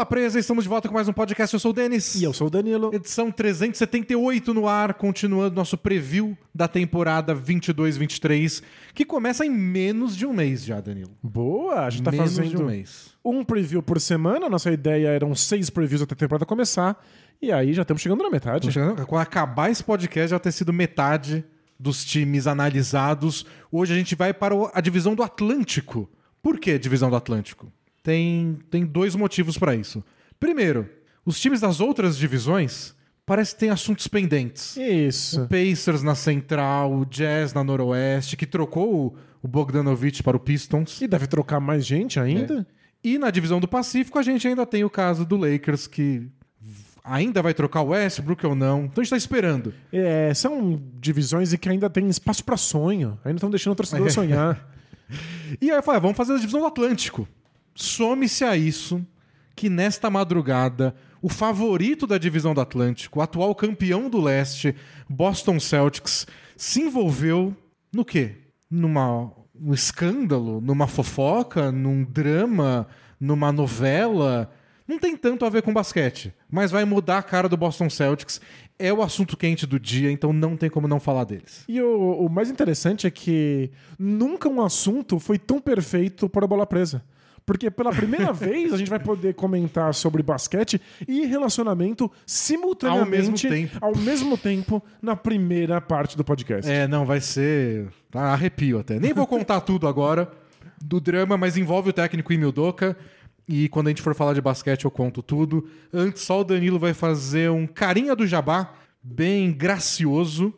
Bola Presa, estamos de volta com mais um podcast. Eu sou o Denis. E eu sou o Danilo. Edição 378 no ar, continuando nosso preview da temporada 22-23, que começa em menos de um mês já, Danilo. Boa, a gente tá menos fazendo de um mês. um preview por semana. Nossa ideia eram seis previews até a temporada começar. E aí já estamos chegando na metade. Chegando- Quando acabar esse podcast, já ter sido metade dos times analisados. Hoje a gente vai para a divisão do Atlântico. Por que divisão do Atlântico? Tem, tem dois motivos para isso. Primeiro, os times das outras divisões parece que têm assuntos pendentes. Isso. O Pacers na Central, o Jazz na Noroeste, que trocou o- Bogdanovich para o Pistons. E deve trocar mais gente ainda. E na divisão do Pacífico, a gente ainda tem o caso do Lakers, que ainda vai trocar o Westbrook ou não. Então a gente tá esperando. É, são divisões em que ainda tem espaço pra sonho. Ainda estão deixando o torcedor É. sonhar. E aí eu falei, ah, vamos fazer a divisão do Atlântico. Some-se a isso que nesta madrugada, o favorito da divisão do Atlântico, o atual campeão do leste, Boston Celtics, se envolveu no quê? Numa um escândalo, numa fofoca, num drama, numa novela. Não tem tanto a ver com basquete, mas vai mudar a cara do Boston Celtics. É o assunto quente do dia, então não tem como não falar deles. E o, o mais interessante é que nunca um assunto foi tão perfeito para a bola presa. Porque pela primeira vez a gente vai poder comentar sobre basquete e relacionamento simultaneamente Ao mesmo tempo. ao mesmo tempo na primeira parte do podcast. É, não, vai ser. Tá, arrepio até. Nem vou contar tudo agora do drama, mas envolve o técnico Imildoka. E quando a gente for falar de basquete, eu conto tudo. Antes, só o Danilo vai fazer um carinha do jabá, bem gracioso.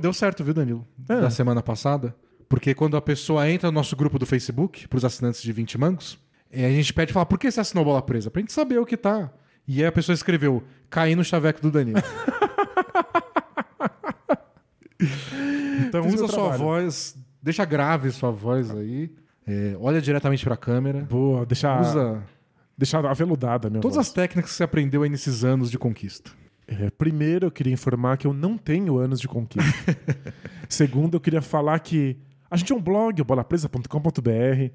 Deu certo, viu, Danilo? É. Da semana passada. Porque quando a pessoa entra no nosso grupo do Facebook, para os assinantes de 20 mangos, é, a gente pede falar, por que você assinou bola presa? Pra gente saber o que tá. E aí a pessoa escreveu, caí no chaveco do Danilo. então Fiz usa sua trabalho. voz, deixa grave sua voz aí. é, olha diretamente pra câmera. Boa, deixar, Usa deixar aveludada, meu todas as técnicas que você aprendeu aí nesses anos de conquista. É, primeiro, eu queria informar que eu não tenho anos de conquista. Segundo, eu queria falar que a gente é um blog, bolapresa.com.br,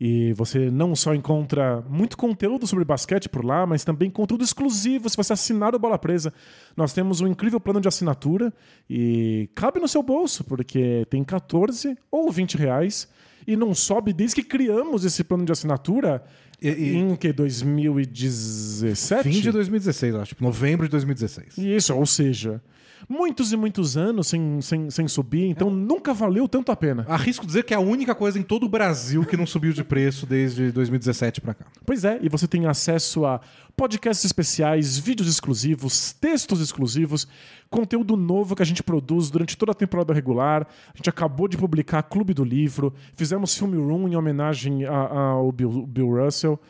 e você não só encontra muito conteúdo sobre basquete por lá, mas também conteúdo exclusivo se você assinar o Bola Presa. Nós temos um incrível plano de assinatura e cabe no seu bolso, porque tem 14 ou 20 reais e não sobe desde que criamos esse plano de assinatura E- e- em que 2017? Fim de 2016, eu acho. Tipo, novembro de 2016. Isso, ou seja, muitos e muitos anos sem, sem, sem subir, então nunca valeu tanto a pena. Arrisco dizer que é a única coisa em todo o Brasil que não subiu de preço desde 2017 pra cá. Pois é, e você tem acesso a podcasts especiais, vídeos exclusivos, textos exclusivos, conteúdo novo que a gente produz durante toda a temporada regular. A gente acabou de publicar Clube do Livro, fizemos Filme Room em homenagem ao Bill, Bill Russell.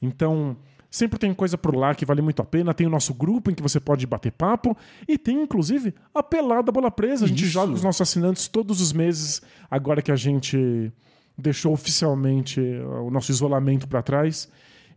Então, sempre tem coisa por lá que vale muito a pena. Tem o nosso grupo em que você pode bater papo e tem, inclusive, a Pelada Bola Presa. A gente Isso. joga os nossos assinantes todos os meses, agora que a gente deixou oficialmente uh, o nosso isolamento para trás.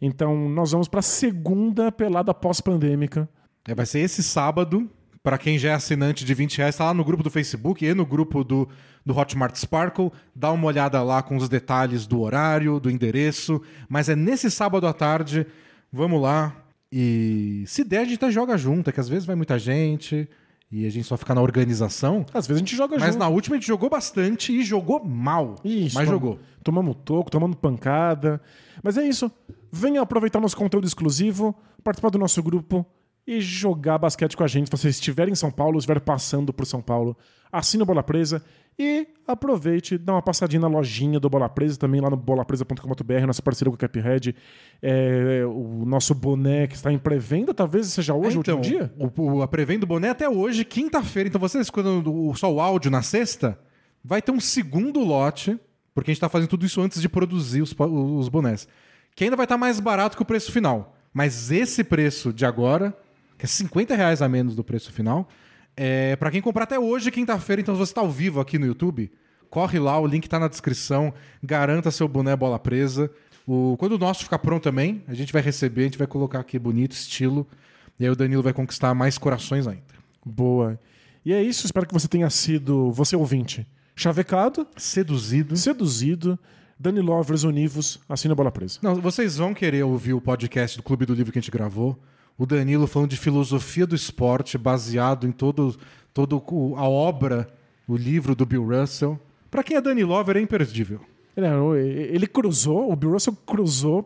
Então, nós vamos para a segunda pelada pós-pandêmica. É, vai ser esse sábado. Pra quem já é assinante de 20 reais, tá lá no grupo do Facebook e no grupo do, do Hotmart Sparkle. Dá uma olhada lá com os detalhes do horário, do endereço. Mas é nesse sábado à tarde. Vamos lá. E se der, a gente até joga junto, é que às vezes vai muita gente e a gente só fica na organização. Às vezes a gente joga Mas junto. na última a gente jogou bastante e jogou mal. Isso, mas jogou. Tomamos toco, tomamos pancada. Mas é isso. Venha aproveitar nosso conteúdo exclusivo, participar do nosso grupo e jogar basquete com a gente. Se você estiver em São Paulo, estiver passando por São Paulo, assine o Bola Presa e aproveite, dá uma passadinha na lojinha do Bola Presa, também lá no bolapresa.com.br, nossa parceria com o Caphead. É, o nosso boné que está em pré-venda, talvez seja hoje, É, o último dia. O, o, a pré-venda do boné é até hoje, quinta-feira. Então você escutando o- só o áudio na sexta, vai ter um segundo lote, porque a gente tá fazendo tudo isso antes de produzir os, os bonés. Que ainda vai estar mais barato que o preço final. Mas esse preço de agora, que é 50 reais a menos do preço final, é para quem comprar até hoje, quinta-feira. Então se você tá ao vivo aqui no YouTube, corre lá, o link tá na descrição. Garanta seu boné bola presa. O, quando o nosso ficar pronto também, a gente vai receber, a gente vai colocar aqui bonito, estilo. E aí o Danilo vai conquistar mais corações ainda. Boa. E é isso, espero que você tenha sido, você ouvinte, chavecado, Seduzido. seduzido, Dani Lovers, Univos, assina a bola presa. Não, vocês vão querer ouvir o podcast do Clube do Livro que a gente gravou. O Danilo falando de filosofia do esporte, baseado em todo, todo a obra, o livro do Bill Russell. Pra quem é Dani Lover, é imperdível. Ele, ele cruzou, o Bill Russell cruzou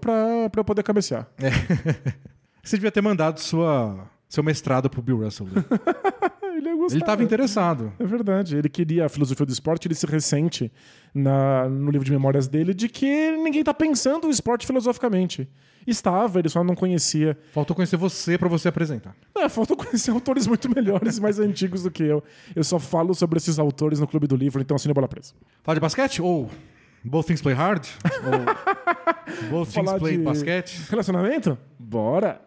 eu poder cabecear. Você devia ter mandado sua, seu mestrado pro Bill Russell. ler. Ele. Ele estava interessado. É verdade. Ele queria a filosofia do esporte, ele se ressente na, no livro de memórias dele de que ninguém tá pensando o esporte filosoficamente. Estava, ele só não conhecia. Faltou conhecer você pra você apresentar. É, falta conhecer autores muito melhores e mais antigos do que eu. Eu só falo sobre esses autores no Clube do Livro, então assina a bola presa. Falar de basquete? Ou Both Things Play Hard? Ou Both Things Play Basquete? Relacionamento? Bora!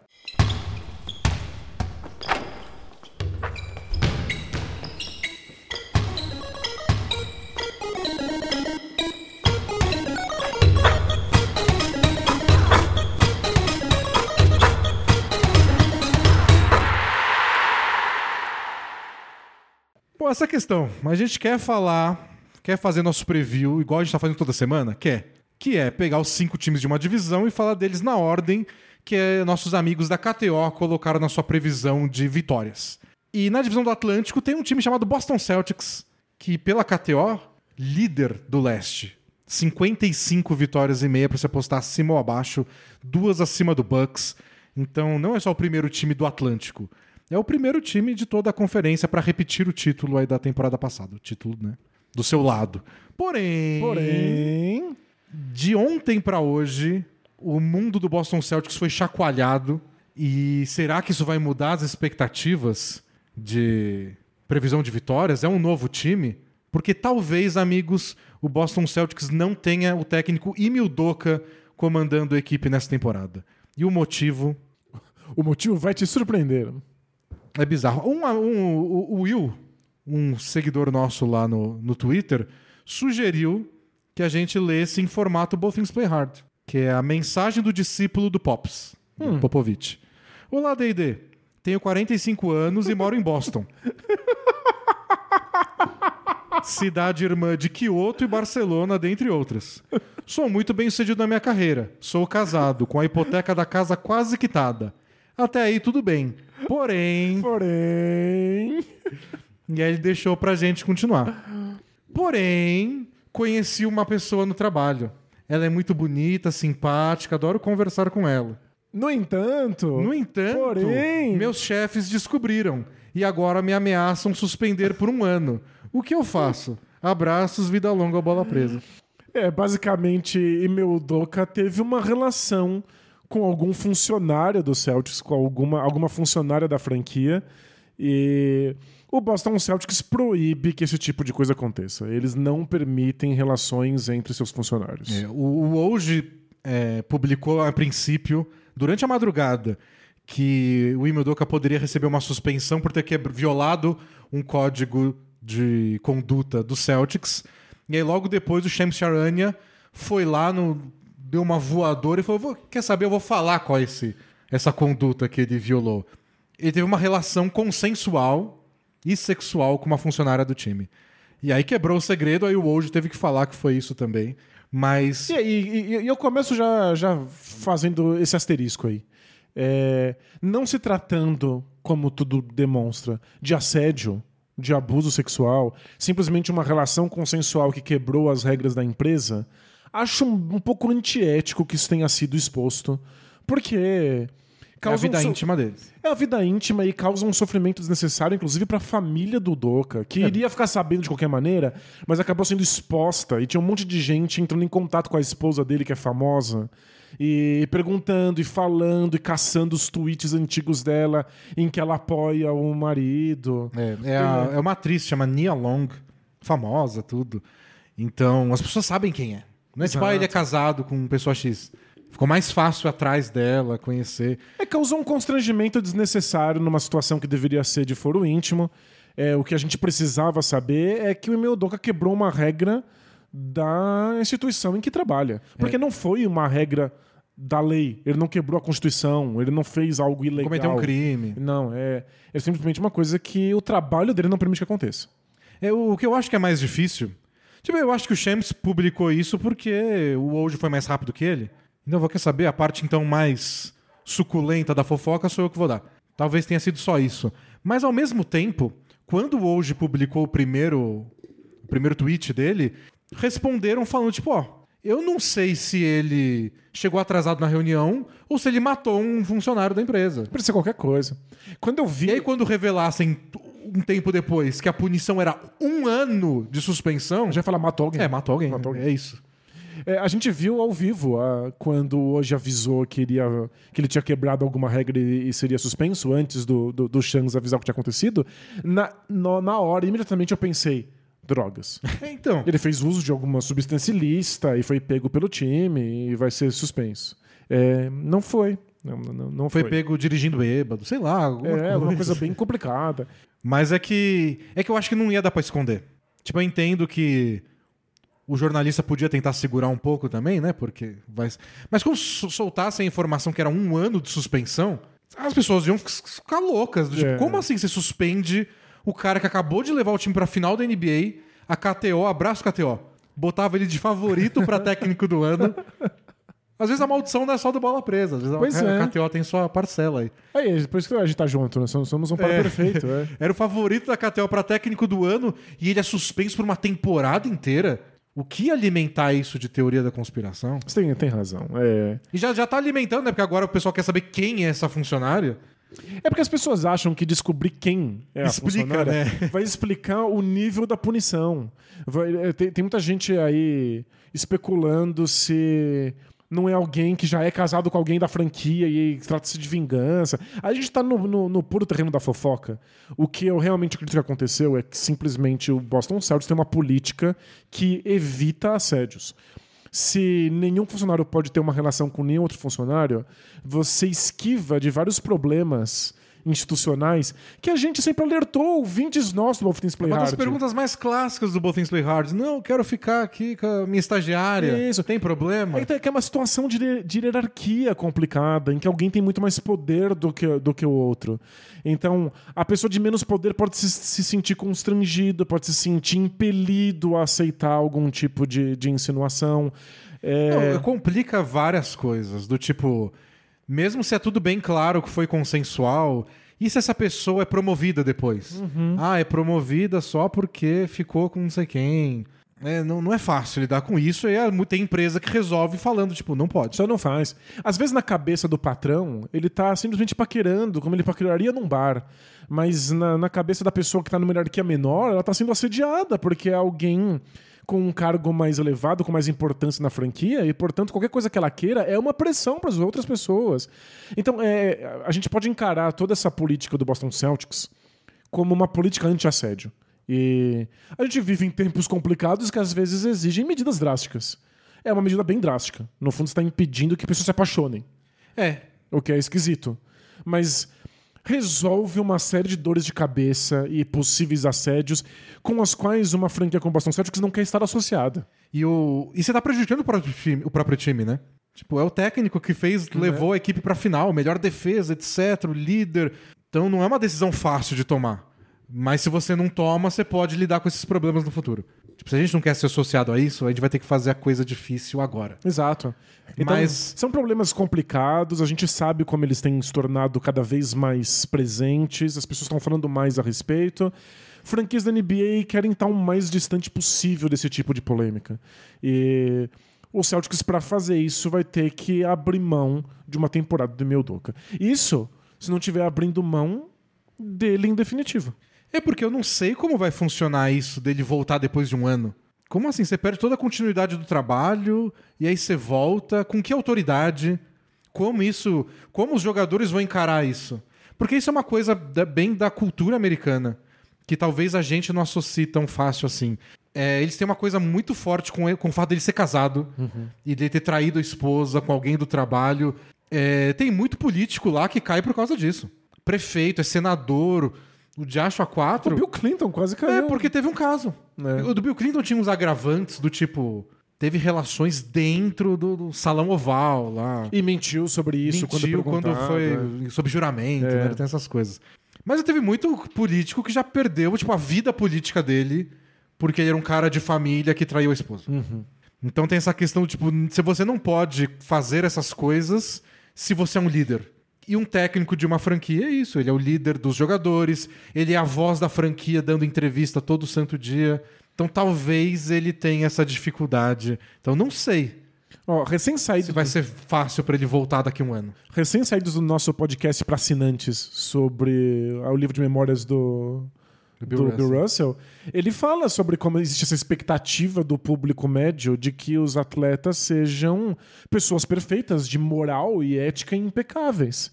Essa questão. A gente quer falar, quer fazer nosso preview, igual a gente tá fazendo toda semana? Quer. Que é pegar os cinco times de uma divisão e falar deles na ordem que é, nossos amigos da KTO colocaram na sua previsão de vitórias. E na divisão do Atlântico tem um time chamado Boston Celtics, que pela KTO, líder do leste. 55 vitórias e meia para você apostar acima ou abaixo, duas acima do Bucks. Então não é só o primeiro time do Atlântico. É o primeiro time de toda a conferência para repetir o título aí da temporada passada. O título, né? Do seu lado. Porém, Porém. de ontem para hoje, o mundo do Boston Celtics foi chacoalhado. E será que isso vai mudar as expectativas de previsão de vitórias? É um novo time? Porque talvez, amigos, o Boston Celtics não tenha o técnico Emil Doka comandando a equipe nessa temporada. E o motivo O motivo vai te surpreender. É bizarro. Um, um- o- Will, um seguidor nosso lá no, no Twitter, sugeriu que a gente lesse em formato Both Things Play Hard, que é a mensagem do discípulo do Pops, do Popovich. Olá, D&D. Tenho 45 anos e moro em Boston. Cidade irmã de Kyoto e Barcelona, dentre outras. Sou muito bem sucedido na minha carreira. Sou casado, com a hipoteca da casa quase quitada. Até aí tudo bem. Porém, Porém. e aí ele deixou pra gente continuar. Porém, conheci uma pessoa no trabalho. Ela é muito bonita, simpática, adoro conversar com ela. No entanto. No entanto, Porém. meus chefes descobriram e agora me ameaçam suspender por um ano. O que eu faço? Abraços, vida longa, bola presa. É, basicamente, Emil Doka teve uma relação com algum funcionário do Celtics, com alguma, alguma funcionária da franquia. E o Boston Celtics proíbe que esse tipo de coisa aconteça. Eles não permitem relações entre seus funcionários. É, o, o hoje é, publicou a princípio, durante a madrugada, que o Emil Doka poderia receber uma suspensão por ter violado um código de conduta do Celtics. E aí, logo depois, o Shams Charania foi lá, no, deu uma voadora e falou: "Vou- Quer saber? Eu vou falar qual é esse, essa conduta que ele violou. Ele teve uma relação consensual e sexual com uma funcionária do time. E aí quebrou o segredo, aí o Woj teve que falar que foi isso também. Mas. E, e- e- e eu começo já, já fazendo esse asterisco aí. É, não se tratando, como tudo demonstra, de assédio, de abuso sexual, simplesmente uma relação consensual que quebrou as regras da empresa, acho um, um pouco antiético que isso tenha sido exposto. Porque. É a causa um vida so- íntima deles. é a vida íntima e causa um sofrimento desnecessário, inclusive pra família do Doca, que iria ficar sabendo de qualquer maneira, mas acabou sendo exposta e tinha um monte de gente entrando em contato com a esposa dele, que é famosa, e perguntando e falando e caçando os tweets antigos dela em que ela apoia o marido. É, é, a- é uma atriz, chama Nia Long, famosa, tudo. Então, as pessoas sabem quem é. Não é tipo, ah, ele é casado com pessoa X. Ficou mais fácil atrás dela, conhecer. É, causou um constrangimento desnecessário numa situação que deveria ser de foro íntimo. É, o que a gente precisava saber é que o Emil Doca quebrou uma regra da instituição em que trabalha. Porque não foi uma regra da lei. Ele não quebrou a Constituição, ele não fez algo ilegal. Cometeu um crime. Não, é, é simplesmente uma coisa que o trabalho dele não permite que aconteça. É, o que eu acho que é mais difícil. Tipo, eu acho que o Shams publicou isso porque o Woj foi mais rápido que ele. Então, vou quer saber a parte então mais suculenta da fofoca sou eu que vou dar. Talvez tenha sido só isso. Mas ao mesmo tempo, quando o Woj publicou o primeiro, o primeiro tweet dele, responderam falando tipo, ó, eu não sei se ele chegou atrasado na reunião ou se ele matou um funcionário da empresa. Pode ser qualquer coisa. Quando eu vi. E aí, quando revelassem um tempo depois que a punição era um ano de suspensão. Já ia falar, matou alguém. É, matou alguém. Matou alguém. É isso. É, a gente viu ao vivo ah, quando hoje avisou que, iria, que ele tinha quebrado alguma regra e, e seria suspenso antes do, do, do Shanks avisar o que tinha acontecido. Na, no- na hora, imediatamente eu pensei: drogas. Então. Ele fez uso de alguma substância ilícita e foi pego pelo time e vai ser suspenso. É, não foi. Não, não, não Foi foi. pego dirigindo bêbado, sei lá, alguma É, coisa. uma coisa bem complicada. Mas é que. É que eu acho que não ia dar pra esconder. Tipo, eu entendo que o jornalista podia tentar segurar um pouco também, né? Porque vai. Mas quando so- soltasse a informação que era um ano de suspensão, as pessoas iam ficar loucas. tipo, É. como assim você suspende o cara que acabou de levar o time pra final da NBA, a KTO, abraço KTO, botava ele de favorito pra técnico do ano. Às vezes a maldição não é só do bola presa, às vezes Pois a, é. a KTO tem sua parcela aí. Aí, por isso que a gente tá junto, né? Somos, um par É. perfeito. É. Era o favorito da KTO pra técnico do ano e ele é suspenso por uma temporada inteira. O que alimentar isso de teoria da conspiração? Você tem, tem razão. É. E já, já tá alimentando, né? Porque agora o pessoal quer saber quem é essa funcionária. É porque as pessoas acham que descobrir quem é a Explica, né? vai explicar o nível da punição. Vai- é, tem, tem muita gente aí especulando se não é alguém que já é casado com alguém da franquia e trata-se de vingança. A gente tá no, no- no puro terreno da fofoca. O que eu realmente acredito que aconteceu é que simplesmente o Boston Celtics tem uma política que evita assédios. Se nenhum funcionário pode ter uma relação com nenhum outro funcionário, você esquiva de vários problemas institucionais que a gente sempre alertou ouvintes nossos do Both Things Play Uma das Hard. perguntas mais clássicas do Both Things Play Hard. Não, eu quero ficar aqui com a minha estagiária. Isso. Tem problema? Então, é que é uma situação de, de hierarquia complicada, em que alguém tem muito mais poder do que, do que o outro. Então, a pessoa de menos poder pode se, se sentir constrangido, pode se sentir impelido a aceitar algum tipo de, de insinuação. É, Não, complica várias coisas. Do tipo, mesmo se é tudo bem claro que foi consensual, e se essa pessoa é promovida depois? Uhum. Ah, é promovida só porque ficou com não sei quem. É, não, não é fácil lidar com isso, e é- tem empresa que resolve falando, tipo, não pode. Só não faz. Às vezes, na cabeça do patrão, ele tá simplesmente paquerando, como ele paqueraria num bar. Mas na, na cabeça da pessoa que tá numa hierarquia menor, ela tá sendo assediada, porque é alguém com um cargo mais elevado, com mais importância na franquia, e, portanto, qualquer coisa que ela queira é uma pressão para as outras pessoas. Então, é, a gente pode encarar toda essa política do Boston Celtics como uma política anti-assédio. E a gente vive em tempos complicados que às vezes exigem medidas drásticas. É uma medida bem drástica. No fundo, está impedindo que pessoas se apaixonem, É. o que é esquisito. Mas resolve uma série de dores de cabeça e possíveis assédios com as quais uma franquia o Boston Celtics não quer estar associada. E, o... e você tá prejudicando o próprio, time, o próprio time, né? Tipo, é o técnico que fez, levou a equipe pra final, melhor defesa, etc., o líder. Então não é uma decisão fácil de tomar. Mas se você não toma, você pode lidar com esses problemas no futuro. Tipo, se a gente não quer ser associado a isso, a gente vai ter que fazer a coisa difícil agora. Exato. Então, Mas- são problemas complicados, a gente sabe como eles têm se tornado cada vez mais presentes, as pessoas estão falando mais a respeito. Franquias da NBA querem estar o mais distante possível desse tipo de polêmica. E o Celtics, para fazer isso, vai ter que abrir mão de uma temporada do Meldoka. Isso, se não tiver abrindo mão dele em definitivo. É porque eu não sei como vai funcionar isso dele voltar depois de um ano. Como assim? Você perde toda a continuidade do trabalho e aí você volta? Com que autoridade? Como isso. Como os jogadores vão encarar isso? Porque isso é uma coisa da- bem da cultura americana, que talvez a gente não associe tão fácil assim. É, eles têm uma coisa muito forte com, ele- com o fato dele ser casado e dele ter traído a esposa com alguém do trabalho. É, tem muito político lá que cai por causa disso. Prefeito, é senador, o Diacho O A4. Bill Clinton quase caiu. É, porque teve um caso. É. O do Bill Clinton tinha uns agravantes do tipo. Teve relações dentro do, do salão oval lá. E mentiu sobre isso Mentiu quando quando, foi. é. Sob juramento, É. né? Tem essas coisas. Mas teve muito político que já perdeu, tipo, a vida política dele porque ele era um cara de família que traiu a esposa. Então tem essa questão, tipo, se você não pode fazer essas coisas se você é um líder. E um técnico de uma franquia é isso, ele é o líder dos jogadores, ele é a voz da franquia dando entrevista todo santo dia. Então talvez ele tenha essa dificuldade. Então não sei Ó, recém-saído se vai ser fácil pra ele voltar daqui a um ano. recém-saídos do nosso podcast para assinantes sobre o livro de memórias do, Do do Bill Bill, Russell. Russell, ele fala sobre como existe essa expectativa do público médio de que os atletas sejam pessoas perfeitas, de moral e ética impecáveis.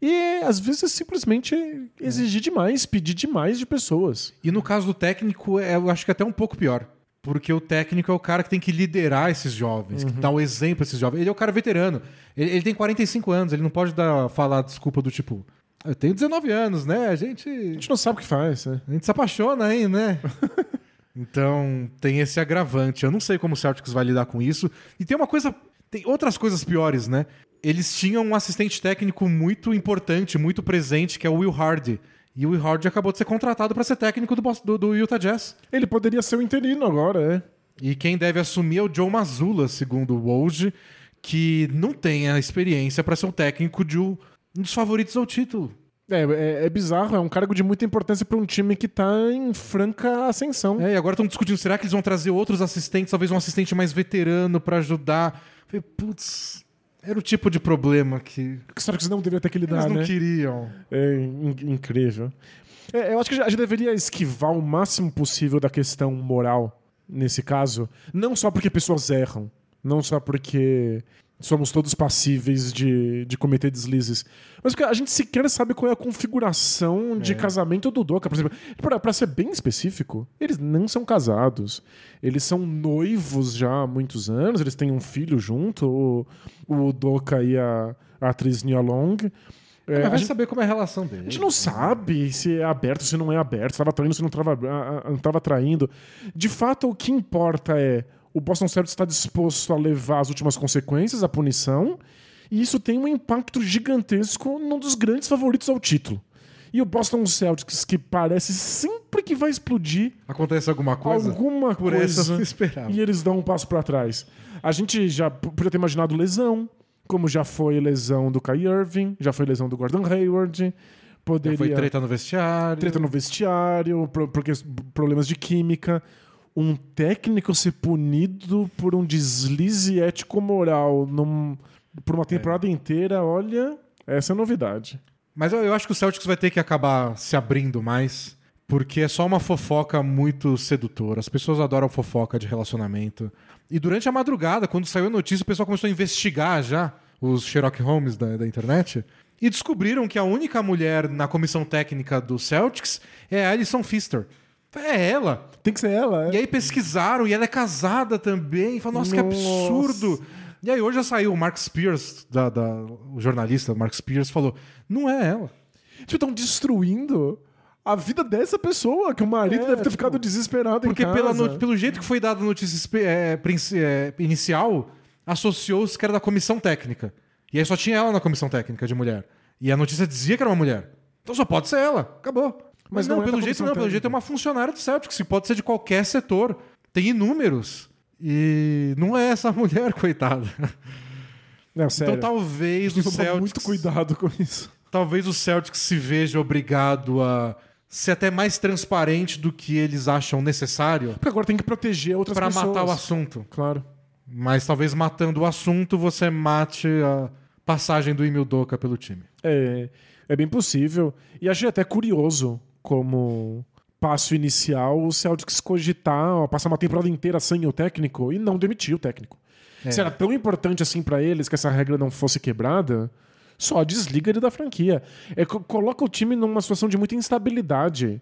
E às vezes é simplesmente exigir demais, pedir demais de pessoas. E no caso do técnico, é, eu acho que é até um pouco pior. Porque o técnico é o cara que tem que liderar esses jovens, que dá o exemplo a esses jovens. Ele é o cara veterano. Ele, ele tem 45 anos, ele não pode dar, falar desculpa do tipo. Eu tenho 19 anos, né? A gente. A gente não sabe o que faz, né? A gente se apaixona aí, né? então, tem esse agravante. Eu não sei como o Celtics vai lidar com isso. E tem uma coisa. Tem outras coisas piores, né? Eles tinham um assistente técnico muito importante, muito presente, que é o Will Hardy. E o Will Hardy acabou de ser contratado para ser técnico do, do, do Utah Jazz. Ele poderia ser o interino agora, é. E quem deve assumir é o Joe Mazzulla, segundo o Woj, que não tem a experiência para ser um técnico de um um dos favoritos ao título. É, é, é bizarro, é um cargo de muita importância para um time que tá em franca ascensão. É, e agora estão discutindo, será que eles vão trazer outros assistentes, talvez um assistente mais veterano para ajudar? Falei, Putz, era o tipo de problema que Que será que você não deveria ter que lidar, eles não né? queriam. É in- incrível. É, eu acho que a gente deveria esquivar o máximo possível da questão moral nesse caso. Não só porque pessoas erram, não só porque somos todos passíveis de, de cometer deslizes, mas a gente sequer sabe qual é a configuração de casamento do Doca. Por exemplo, pra, pra ser bem específico, eles não são casados. Eles são noivos já há muitos anos, eles têm um filho junto, o, o Doca e a, a atriz Nia Long. É, Mas a vai gente- saber como é a relação dele. a gente não sabe se é aberto, se não é aberto, se estava traindo, se não estava traindo. De fato, o que importa é o Boston Celtics está disposto a levar as últimas consequências, a punição, e isso tem um impacto gigantesco num dos grandes favoritos ao título. E o Boston Celtics, que parece sempre que vai explodir Acontece alguma coisa? alguma Por coisa, essa esperava. e eles dão um passo para trás. A gente já podia ter imaginado lesão, como já foi lesão do Kai Irving, já foi lesão do Gordon Hayward, poderia Foi treta no vestiário. treta no vestiário, pro- porque problemas de química. Um técnico ser punido por um deslize ético-moral num- por uma temporada inteira, olha, essa é novidade. Mas eu, eu acho que o Celtics vai ter que acabar se abrindo mais, porque é só uma fofoca muito sedutora. As pessoas adoram fofoca de relacionamento. E durante a madrugada, quando saiu a notícia, o pessoal começou a investigar já os Sherlock Holmes da, da internet. E descobriram que a única mulher na comissão técnica do Celtics é a Alison Pfister. É ela. Tem que ser ela, é? E aí pesquisaram, e ela é casada também. E falaram, nossa, que Nossa. absurdo. E aí hoje já saiu o Mark Spears, da, da- o jornalista Mark Spears, falou: não é ela. Tipo, estão destruindo a vida dessa pessoa, que o marido É, deve ter tipo, ficado desesperado Porque em casa. pela no- pelo jeito que foi dada a notícia é, é, inicial, associou-se que era da comissão técnica. E aí só tinha ela na comissão técnica de mulher. E a notícia dizia que era uma mulher. Então só pode ser ela. Acabou. Mas, Mas não, não é pelo jeito não. Pelo jeito é uma funcionária do Celtics, que pode ser de qualquer setor. Tem inúmeros. E não é essa mulher, coitada. Não, sério. Então talvez o Celtics... muito cuidado com isso. Talvez o Celtics se veja obrigado a ser até mais transparente do que eles acham necessário Porque agora tem que proteger outras para pessoas. matar o assunto. Claro. Mas talvez matando o assunto você mate a passagem do Emil Doca pelo time. É, é bem possível. E achei até curioso como passo inicial o Celtics cogitar ó, passar uma temporada inteira sem o técnico e não demitir o técnico. É. Se era tão importante assim pra eles que essa regra não fosse quebrada, só desliga ele da franquia. É, co- coloca o time numa situação de muita instabilidade.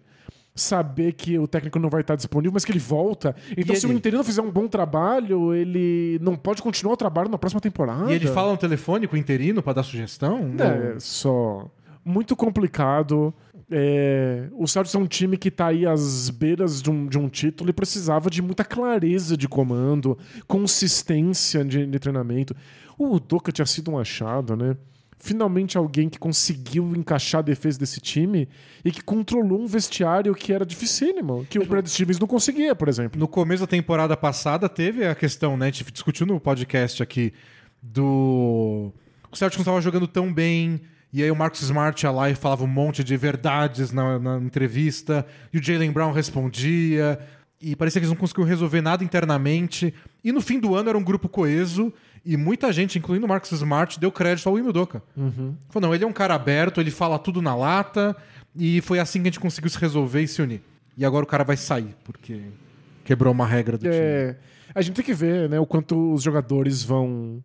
Saber que o técnico não vai estar disponível, mas que ele volta. Então, E se o ele- interino fizer um bom trabalho, ele não pode continuar o trabalho na próxima temporada. E ele fala no telefone com o interino para dar sugestão? É, só. Muito complicado. É, o Celtics é um time que tá aí às beiras de um, de um título e precisava de muita clareza de comando, consistência de, de treinamento. O Doca tinha sido um achado, né? finalmente alguém que conseguiu encaixar a defesa desse time e que controlou um vestiário que era dificílimo, que o Brad Stevens não conseguia, por exemplo. No começo da temporada passada teve a questão, né? A gente discutiu no podcast aqui do. O Celtics não estava jogando tão bem. E aí o Marcus Smart ia lá e falava um monte de verdades na, na entrevista. E o Jalen Brown respondia. E parecia que eles não conseguiam resolver nada internamente. E no fim do ano era um grupo coeso. E muita gente, incluindo o Marcus Smart, deu crédito ao Will. Uhum. Falou, não, ele é um cara aberto, ele fala tudo na lata. E foi assim que a gente conseguiu se resolver e se unir. E agora o cara vai sair, porque quebrou uma regra do time. É, a gente tem que ver né, o quanto os jogadores vão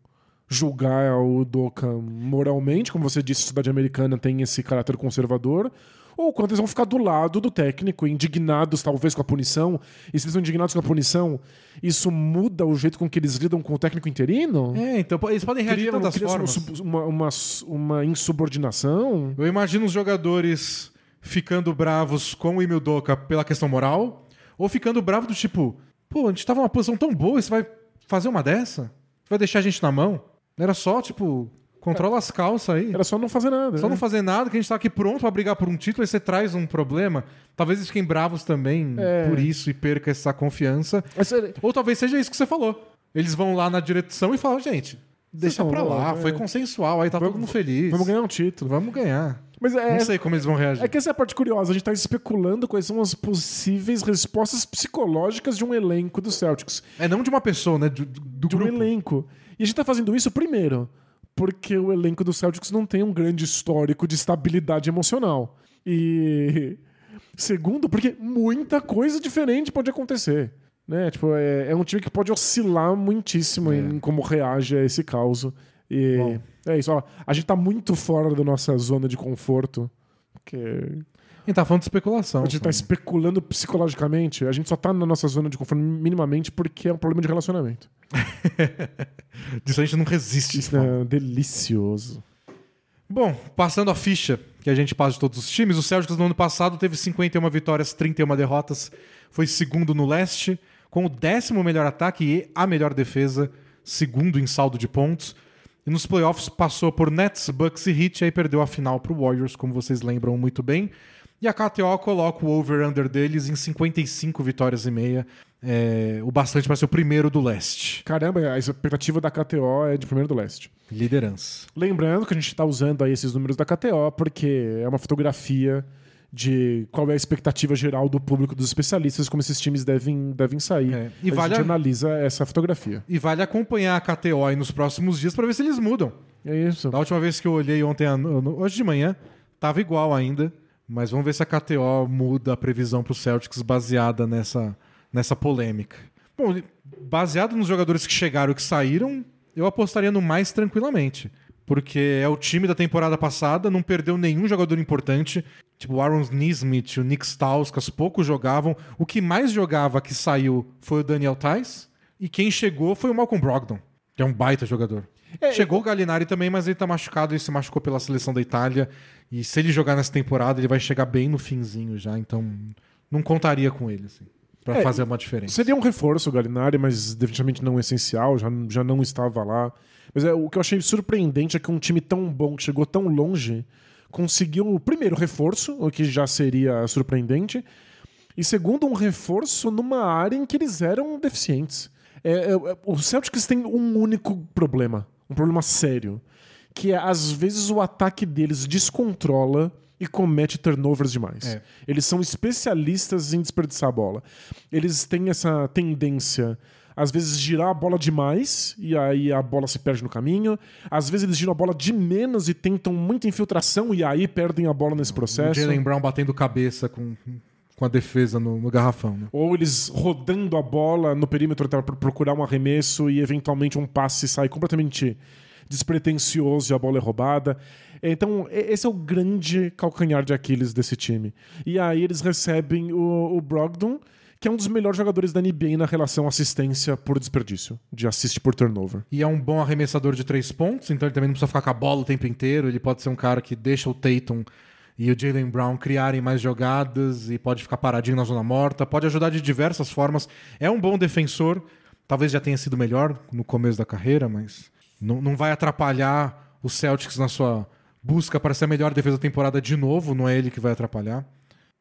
julgar o Doca moralmente, como você disse, a cidade americana tem esse caráter conservador, ou quanto eles vão ficar do lado do técnico, indignados talvez com a punição, e se eles estão indignados com a punição, isso muda o jeito com que eles lidam com o técnico interino? É, então eles podem reagir de tantas formas. uma, uma, uma insubordinação? Eu imagino os jogadores ficando bravos com o Emil Doca pela questão moral, ou ficando bravo do tipo, pô, a gente tava numa posição tão boa, você vai fazer uma dessa? Você vai deixar a gente na mão? Era só, tipo, controla as calças aí. Era só não fazer nada. Só né? não fazer nada, que a gente tá aqui pronto pra brigar por um título, aí você traz um problema. Talvez eles fiquem bravos também É. por isso e perca essa confiança. É, Ou talvez seja isso que você falou. Eles vão lá na direção e falam, gente, deixa pra lá, foi é. consensual, aí tá todo mundo feliz. Vamos ganhar um título. Vamos ganhar. Mas é, Não sei como eles vão reagir. É que essa é a parte curiosa. A gente tá especulando quais são as possíveis respostas psicológicas de um elenco do Celtics. É não de uma pessoa, né? Do, do De um grupo. elenco. E a gente tá fazendo isso, primeiro, porque o elenco do Celtics não tem um grande histórico de estabilidade emocional. E. Segundo, porque muita coisa diferente pode acontecer. Né? Tipo, é, é um time que pode oscilar muitíssimo em como reage a esse caos. E Bom. É isso. Ó, a gente tá muito fora da nossa zona de conforto. Porque A gente tá falando de especulação. a gente tá especulando psicologicamente. A gente só tá na nossa zona de conforto minimamente porque é um problema de relacionamento. Disso a gente não resiste. Isso é delicioso. Bom, passando a ficha que a gente passa de todos os times, o Celtics no ano passado teve 51 vitórias, 31 derrotas, foi segundo no leste, com o décimo melhor ataque e a melhor defesa, segundo em saldo de pontos. E nos playoffs passou por Nets, Bucks e Heat, e aí perdeu a final para o Warriors, como vocês lembram muito bem. E a KTO coloca o over-under deles em 55 vitórias e meia, é, o bastante para ser o primeiro do leste. Caramba, a expectativa da KTO é de primeiro do leste. Liderança. Lembrando que a gente está usando aí esses números da KTO porque é uma fotografia de qual é a expectativa geral do público dos especialistas, como esses times devem, devem sair. É, e a vale gente a- analisa essa fotografia. E vale acompanhar a KTO aí nos próximos dias para ver se eles mudam. É isso. Da última vez que eu olhei ontem, hoje de manhã, tava igual ainda. Mas vamos ver se a KTO muda a previsão pro Celtics baseada nessa, nessa polêmica. Bom, baseado nos jogadores que chegaram e que saíram, eu apostaria no mais tranquilamente. Porque é o time da temporada passada, não perdeu nenhum jogador importante. Tipo o Aaron Nismith, o Nick Stauskas, poucos jogavam. O que mais jogava que saiu foi o Daniel Tais. E quem chegou foi o Malcolm Brogdon, que é um baita jogador. Chegou o Gallinari também, mas ele tá machucado, ele se machucou pela seleção da Itália. E se ele jogar nessa temporada, ele vai chegar bem no finzinho já, então não contaria com ele, assim, pra É, fazer uma diferença. Seria um reforço o Galinari, mas definitivamente não essencial, já, já não estava lá. Mas é, o que eu achei surpreendente é que um time tão bom, que chegou tão longe, conseguiu o primeiro reforço, o que já seria surpreendente, e segundo, um reforço numa área em que eles eram deficientes. É, é, é, o Celtics tem um único problema, um problema sério, que é às vezes o ataque deles descontrola e comete turnovers demais. É. Eles são especialistas em desperdiçar a bola. Eles têm essa tendência às vezes girar a bola demais e aí a bola se perde no caminho. Às vezes eles giram a bola de menos e tentam muita infiltração e aí perdem a bola nesse O processo. Jalen Brown batendo cabeça com, com a defesa no, no garrafão. Né? Ou eles rodando a bola no perímetro para procurar um arremesso e eventualmente um passe sai completamente despretensioso e a bola é roubada. Então, esse é o grande calcanhar de Aquiles desse time. E aí eles recebem o, o Brogdon, que é um dos melhores jogadores da NBA na relação assistência por desperdício, de assist por turnover. E é um bom arremessador de três pontos, então ele também não precisa ficar com a bola o tempo inteiro. Ele pode ser um cara que deixa o Tatum e o Jalen Brown criarem mais jogadas e pode ficar paradinho na zona morta. Pode ajudar de diversas formas. É um bom defensor. Talvez já tenha sido melhor no começo da carreira, mas não, não vai atrapalhar o Celtics na sua busca para ser a melhor defesa da temporada de novo, não é ele que vai atrapalhar.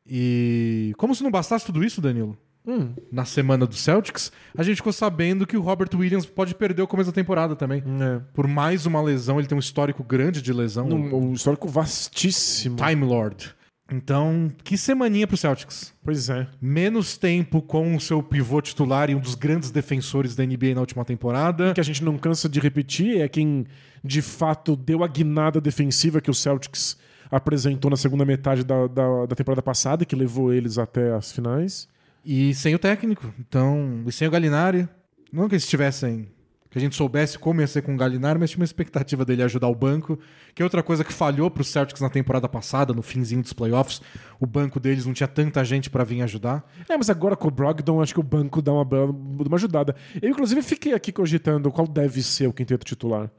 E como se não bastasse tudo isso, Danilo, Hum, na semana do Celtics, a gente ficou sabendo que o Robert Williams pode perder o começo da temporada também. é. Por mais uma lesão, ele tem um histórico grande de lesão. Um, um histórico vastíssimo. Time Lord. Então, que semaninha pro Celtics. Pois é. Menos tempo com o seu pivô titular e um dos grandes defensores da NBA na última temporada. O que a gente não cansa de repetir é quem de fato deu a guinada defensiva que o Celtics apresentou na segunda metade da, da, da temporada passada, que levou eles até as finais. E sem o técnico. Então, e sem o Galinari. Não que eles tivessem. Que a gente soubesse como ia ser com o Galinari, mas tinha uma expectativa dele ajudar o banco. Que é outra coisa que falhou pro Celtics na temporada passada, no finzinho dos playoffs. O banco deles não tinha tanta gente pra vir ajudar. É, mas agora com o Brogdon, acho que o banco dá uma, uma ajudada. Eu, inclusive, fiquei aqui cogitando qual deve ser o quinteto titular.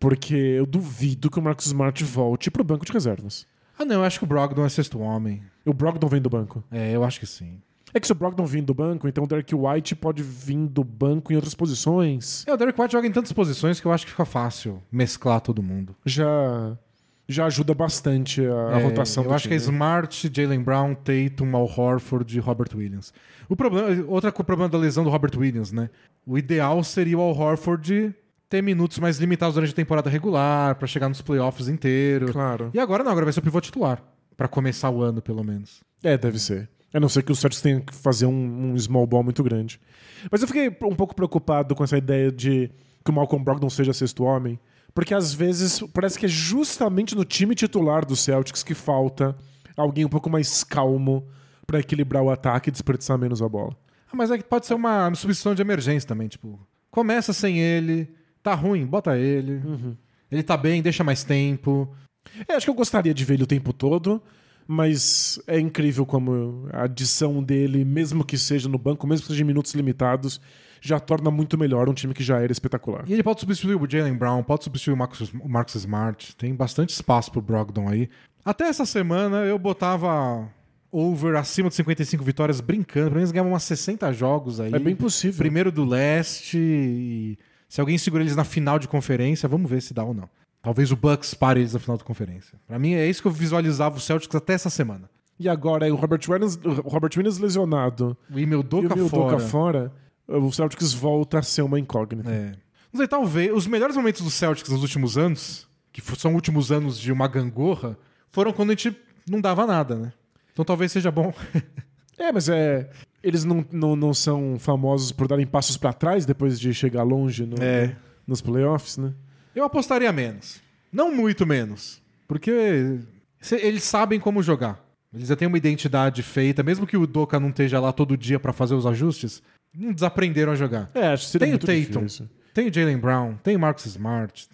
Porque eu duvido que o Marcus Smart volte pro banco de reservas. Ah, não, eu acho que o Brogdon é sexto homem. O Brogdon vem do banco. É, eu acho que sim. É que se o Brogdon vir do banco, então o Derek White pode vir do banco em outras posições. É, o Derek White joga em tantas posições que eu acho que fica fácil mesclar todo mundo. Já, já ajuda bastante a, a É, rotação Eu acho que é time. Smart, Jalen Brown, Tatum, Al Horford e Robert Williams. O problema, outra co- problema da lesão do Robert Williams, né? O ideal seria o Al Horford ter minutos mais limitados durante a temporada regular, pra chegar nos playoffs inteiro. Claro. E agora não, agora vai ser o pivô titular. Pra começar o ano, pelo menos. É, deve ser. A não ser que o Celtics tenha que fazer um, um small ball muito grande. Mas eu fiquei um pouco preocupado com essa ideia de que o Malcolm Brogdon seja sexto homem. Porque às vezes parece que é justamente no time titular do Celtics que falta alguém um pouco mais calmo pra equilibrar o ataque e desperdiçar menos a bola. Ah, mas é que pode ser uma substituição de emergência também, tipo, começa sem ele, tá ruim, bota ele. Ele tá bem, deixa mais tempo. É, acho que eu gostaria de ver ele o tempo todo, mas é incrível como a adição dele, mesmo que seja no banco, mesmo que seja em minutos limitados, já torna muito melhor um time que já era espetacular. E ele pode substituir o Jalen Brown, pode substituir o Marcus, o Marcus Smart. Tem bastante espaço pro Brogdon aí. Até essa semana eu botava over acima de 55 vitórias brincando. Pelo menos ganhava umas 60 jogos aí. É bem possível. Primeiro do leste. E se alguém segura eles na final de conferência, vamos ver se dá ou não. Talvez o Bucks pare eles na final de conferência. Pra mim é isso que eu visualizava o Celtics até essa semana. E agora é o Robert Williams, o Robert Williams lesionado O Emil e o fora. Fora, o Celtics volta a ser uma incógnita. É. Não sei, talvez. Os melhores momentos do Celtics nos últimos anos, que são últimos anos de uma gangorra, foram quando a gente não dava nada, né? Então talvez seja bom. É, mas é. Eles não, não, não são famosos por darem passos pra trás depois de chegar longe no- É. nos playoffs, né? Eu apostaria menos. Não muito menos. Porque eles sabem como jogar. Eles já têm uma identidade feita, mesmo que o Doka não esteja lá todo dia pra fazer os ajustes, não desaprenderam a jogar. É, acho que seria Tem o muito Tatum. difícil. Tem o Jalen Brown, tem o Marcus Smart.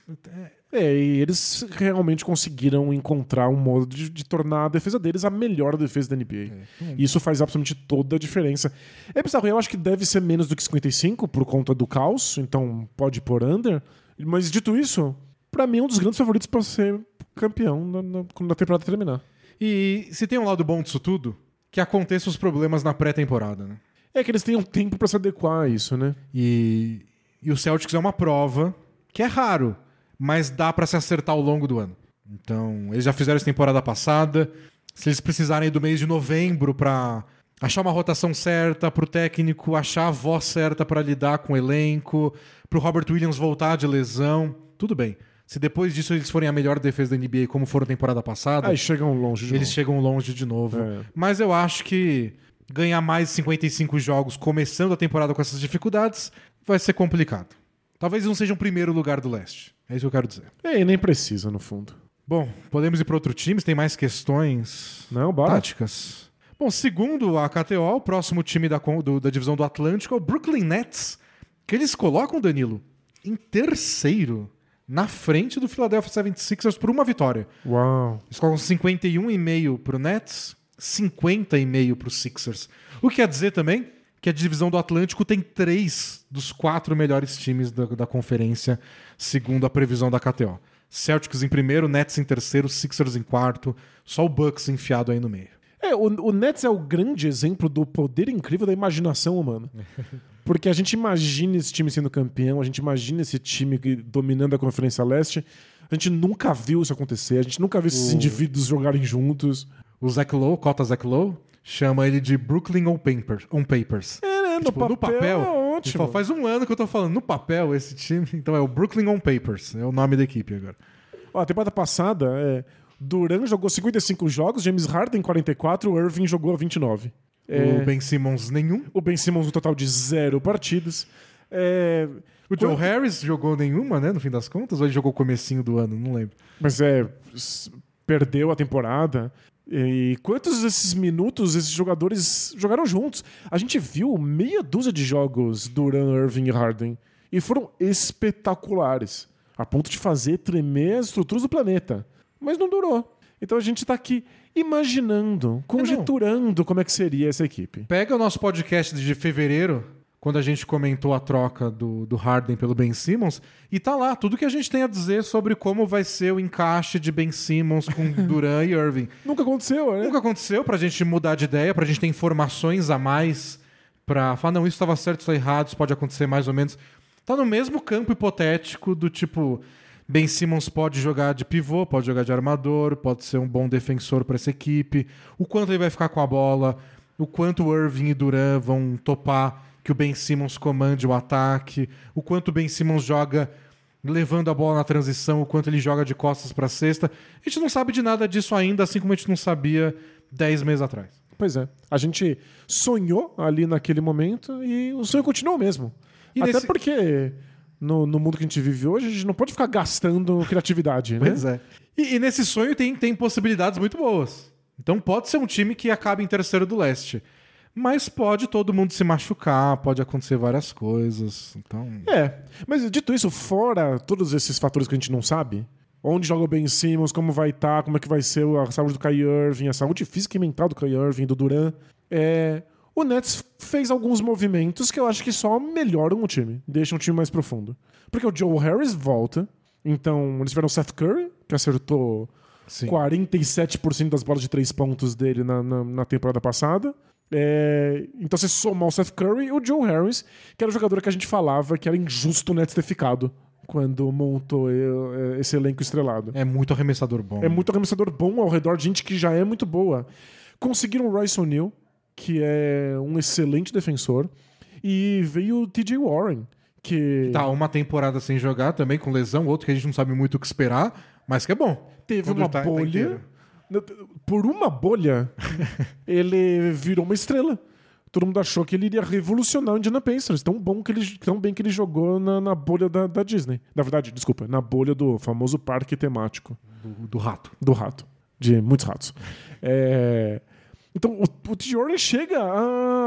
É, e eles realmente conseguiram encontrar um modo de, de tornar a defesa deles a melhor defesa da NBA. É. E isso faz absolutamente toda a diferença. É bizarro, eu acho que deve ser menos do que 55 por conta do caos, então pode pôr under. Mas dito isso, pra mim é um dos grandes favoritos pra ser campeão na- na- quando a temporada terminar. E se tem um lado bom disso tudo, que aconteçam os problemas na pré-temporada, né? É que eles tenham tempo pra se adequar a isso, né? E, e o Celtics é uma prova que é raro, mas dá pra se acertar ao longo do ano. Então, eles já fizeram isso temporada passada. Se eles precisarem do mês de novembro pra achar uma rotação certa, pro técnico achar a voz certa pra lidar com o elenco, pro Robert Williams voltar de lesão, tudo bem. Se depois disso eles forem a melhor defesa da NBA, como foram temporada passada, Aí chegam longe de eles novo. chegam longe de novo. É. Mas eu acho que ganhar mais de 55 jogos começando a temporada com essas dificuldades vai ser complicado. Talvez não seja o primeiro lugar do leste. É isso que eu quero dizer. É, e nem precisa, no fundo. Bom, podemos ir para outro time? Tem mais questões Não, bora. táticas? Bom, segundo a KTO, o próximo time da, do- da divisão do Atlântico é o Brooklyn Nets, que eles colocam, Danilo, em terceiro, na frente do Philadelphia 76ers por uma vitória. Uau. Eles colocam 51,5 pro Nets, 50,5 pro Sixers. O que quer dizer também que a divisão do Atlântico tem três dos quatro melhores times da, da conferência, segundo a previsão da KTO. Celtics em primeiro, Nets em terceiro, Sixers em quarto, só o Bucks enfiado aí no meio. É, o, o Nets é o grande exemplo do poder incrível da imaginação humana. Porque a gente imagina esse time sendo campeão, a gente imagina esse time dominando a Conferência Leste, a gente nunca viu isso acontecer, a gente nunca viu esses O- indivíduos jogarem juntos. O Zach Lowe, Cota Zach Lowe, chama ele de Brooklyn on, paper, on Papers. É, né? No, Tipo, papel, no papel, é ótimo. fala, faz um ano que eu tô falando, no papel, esse time. Então é o Brooklyn on Papers, é o nome da equipe agora. Ó, a temporada passada, é, Duran jogou 55 jogos, James Harden 44, o Irving jogou 29. É, O Ben Simmons, nenhum. o Ben Simmons um total de zero partidas. É, O Joe Harris jogou nenhuma, né, no fim das contas? Ou ele jogou o comecinho do ano? Não lembro. mas é, perdeu a temporada. E quantos desses minutos esses jogadores jogaram juntos? A gente viu meia dúzia de jogos Duran, Irving e Harden. E foram espetaculares. A ponto de fazer tremer as estruturas do planeta. Mas não durou. Então a gente tá aqui imaginando, conjecturando como é que seria essa equipe. Pega o nosso podcast de fevereiro, quando a gente comentou a troca do, do Harden pelo Ben Simmons, e tá lá tudo que a gente tem a dizer sobre como vai ser o encaixe de Ben Simmons com Duran e Irving. Nunca aconteceu, né? Nunca aconteceu pra gente mudar de ideia, pra gente ter informações a mais pra falar, não, isso estava certo, isso tá errado, isso pode acontecer mais ou menos. Tá no mesmo campo hipotético do tipo, Ben Simmons pode jogar de pivô, pode jogar de armador, pode ser um bom defensor pra essa equipe, o quanto ele vai ficar com a bola, o quanto o Irving e Duran vão topar que o Ben Simmons comande o ataque, o quanto o Ben Simmons joga levando a bola na transição, o quanto ele joga de costas pra cesta. A gente não sabe de nada disso ainda, assim como a gente não sabia 10 meses atrás. Pois é. A gente sonhou ali naquele momento e o sonho continuou mesmo. E Até nesse- porque no, no mundo que a gente vive hoje, a gente não pode ficar gastando criatividade, né? Pois é. E, e nesse sonho tem, tem possibilidades muito boas. Então pode ser um time que acabe em terceiro do leste. Mas pode todo mundo se machucar, pode acontecer várias coisas. Então. É. Mas dito isso, fora todos esses fatores que a gente não sabe, onde joga o Ben Simmons, como vai estar, como é que vai ser a saúde do Kyrie Irving, a saúde física e mental do Kyrie Irving, do Duran, é, o Nets fez alguns movimentos que eu acho que só melhoram o time, deixam o time mais profundo. Porque o Joe Harris volta, então eles tiveram o Seth Curry, que acertou Sim. 47% das bolas de três pontos dele na, na, na temporada passada. É, então você soma o Seth Curry e o Joe Harris, que era o jogador que a gente falava que era injusto o Nets ter ficado quando montou eh, esse elenco estrelado. É muito arremessador bom. É muito arremessador bom ao redor de gente que já é muito boa. Conseguiram o Royce O'Neal, que é um excelente defensor, e veio o TJ Warren, que Tá uma temporada sem jogar também, com lesão, outro que a gente não sabe muito o que esperar, mas que é bom. teve Quando uma tá- tá bolha. inteiro. Por uma bolha, ele virou uma estrela. Todo mundo achou que ele iria revolucionar o Indiana Pacers. Tão, bom que ele, tão bem que ele jogou na, na bolha da, da Disney. Na verdade, desculpa, na bolha do famoso parque temático Do, do rato. do rato. De muitos ratos. É, Então, o, o T. Jordan chega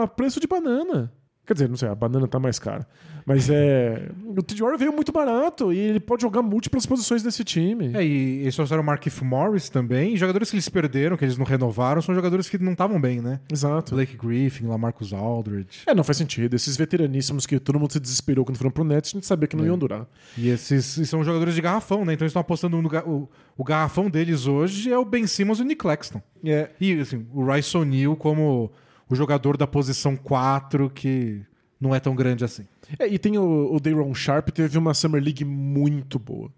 a preço de banana. Quer dizer, não sei, a banana tá mais cara. Mas é. O T. Jordan veio muito barato e ele pode jogar múltiplas posições desse time. É, e eles trouxeram o Markif Morris também. E jogadores que eles perderam, que eles não renovaram, são jogadores que não estavam bem, né? Exato. Blake Griffin, Lamarcus Aldridge. É, não faz sentido. Esses veteraníssimos que todo mundo se desesperou quando foram pro Nets, a gente sabia que não É. iam durar. E esses e são jogadores de garrafão, né? Então eles estão apostando no o, o garrafão deles hoje é o Ben Simmons e o Nick Claxton. É. E assim, o Rice O'Neal como o jogador da posição 4 que não é tão grande assim. É, e tem o, o Dayron Sharp, teve uma Summer League muito boa.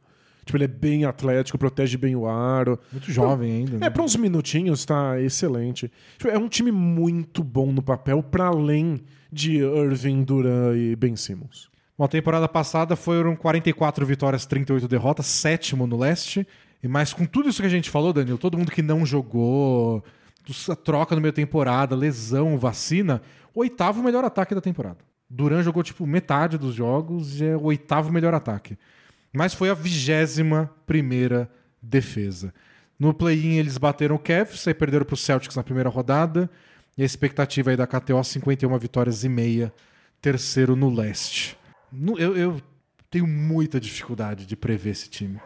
Tipo, ele é bem atlético, protege bem o aro. Muito jovem ainda. É, Né? pra uns minutinhos tá excelente. Tipo, é um time muito bom no papel, pra além de Irving, Duran e Ben Simmons. Bom, a temporada passada foram 44 vitórias, 38 derrotas, sétimo no leste. E mais com tudo isso que a gente falou, Danilo, todo mundo que não jogou, a troca no meio da temporada, lesão, vacina, oitavo melhor ataque da temporada. Duran jogou tipo metade dos jogos e é o oitavo melhor ataque. Mas foi a vigésima primeira defesa. No play-in eles bateram o Cavs, aí perderam para o Celtics na primeira rodada. E a expectativa aí da KTO 51 vitórias e meia, terceiro no leste. Eu, eu tenho muita dificuldade de prever esse time.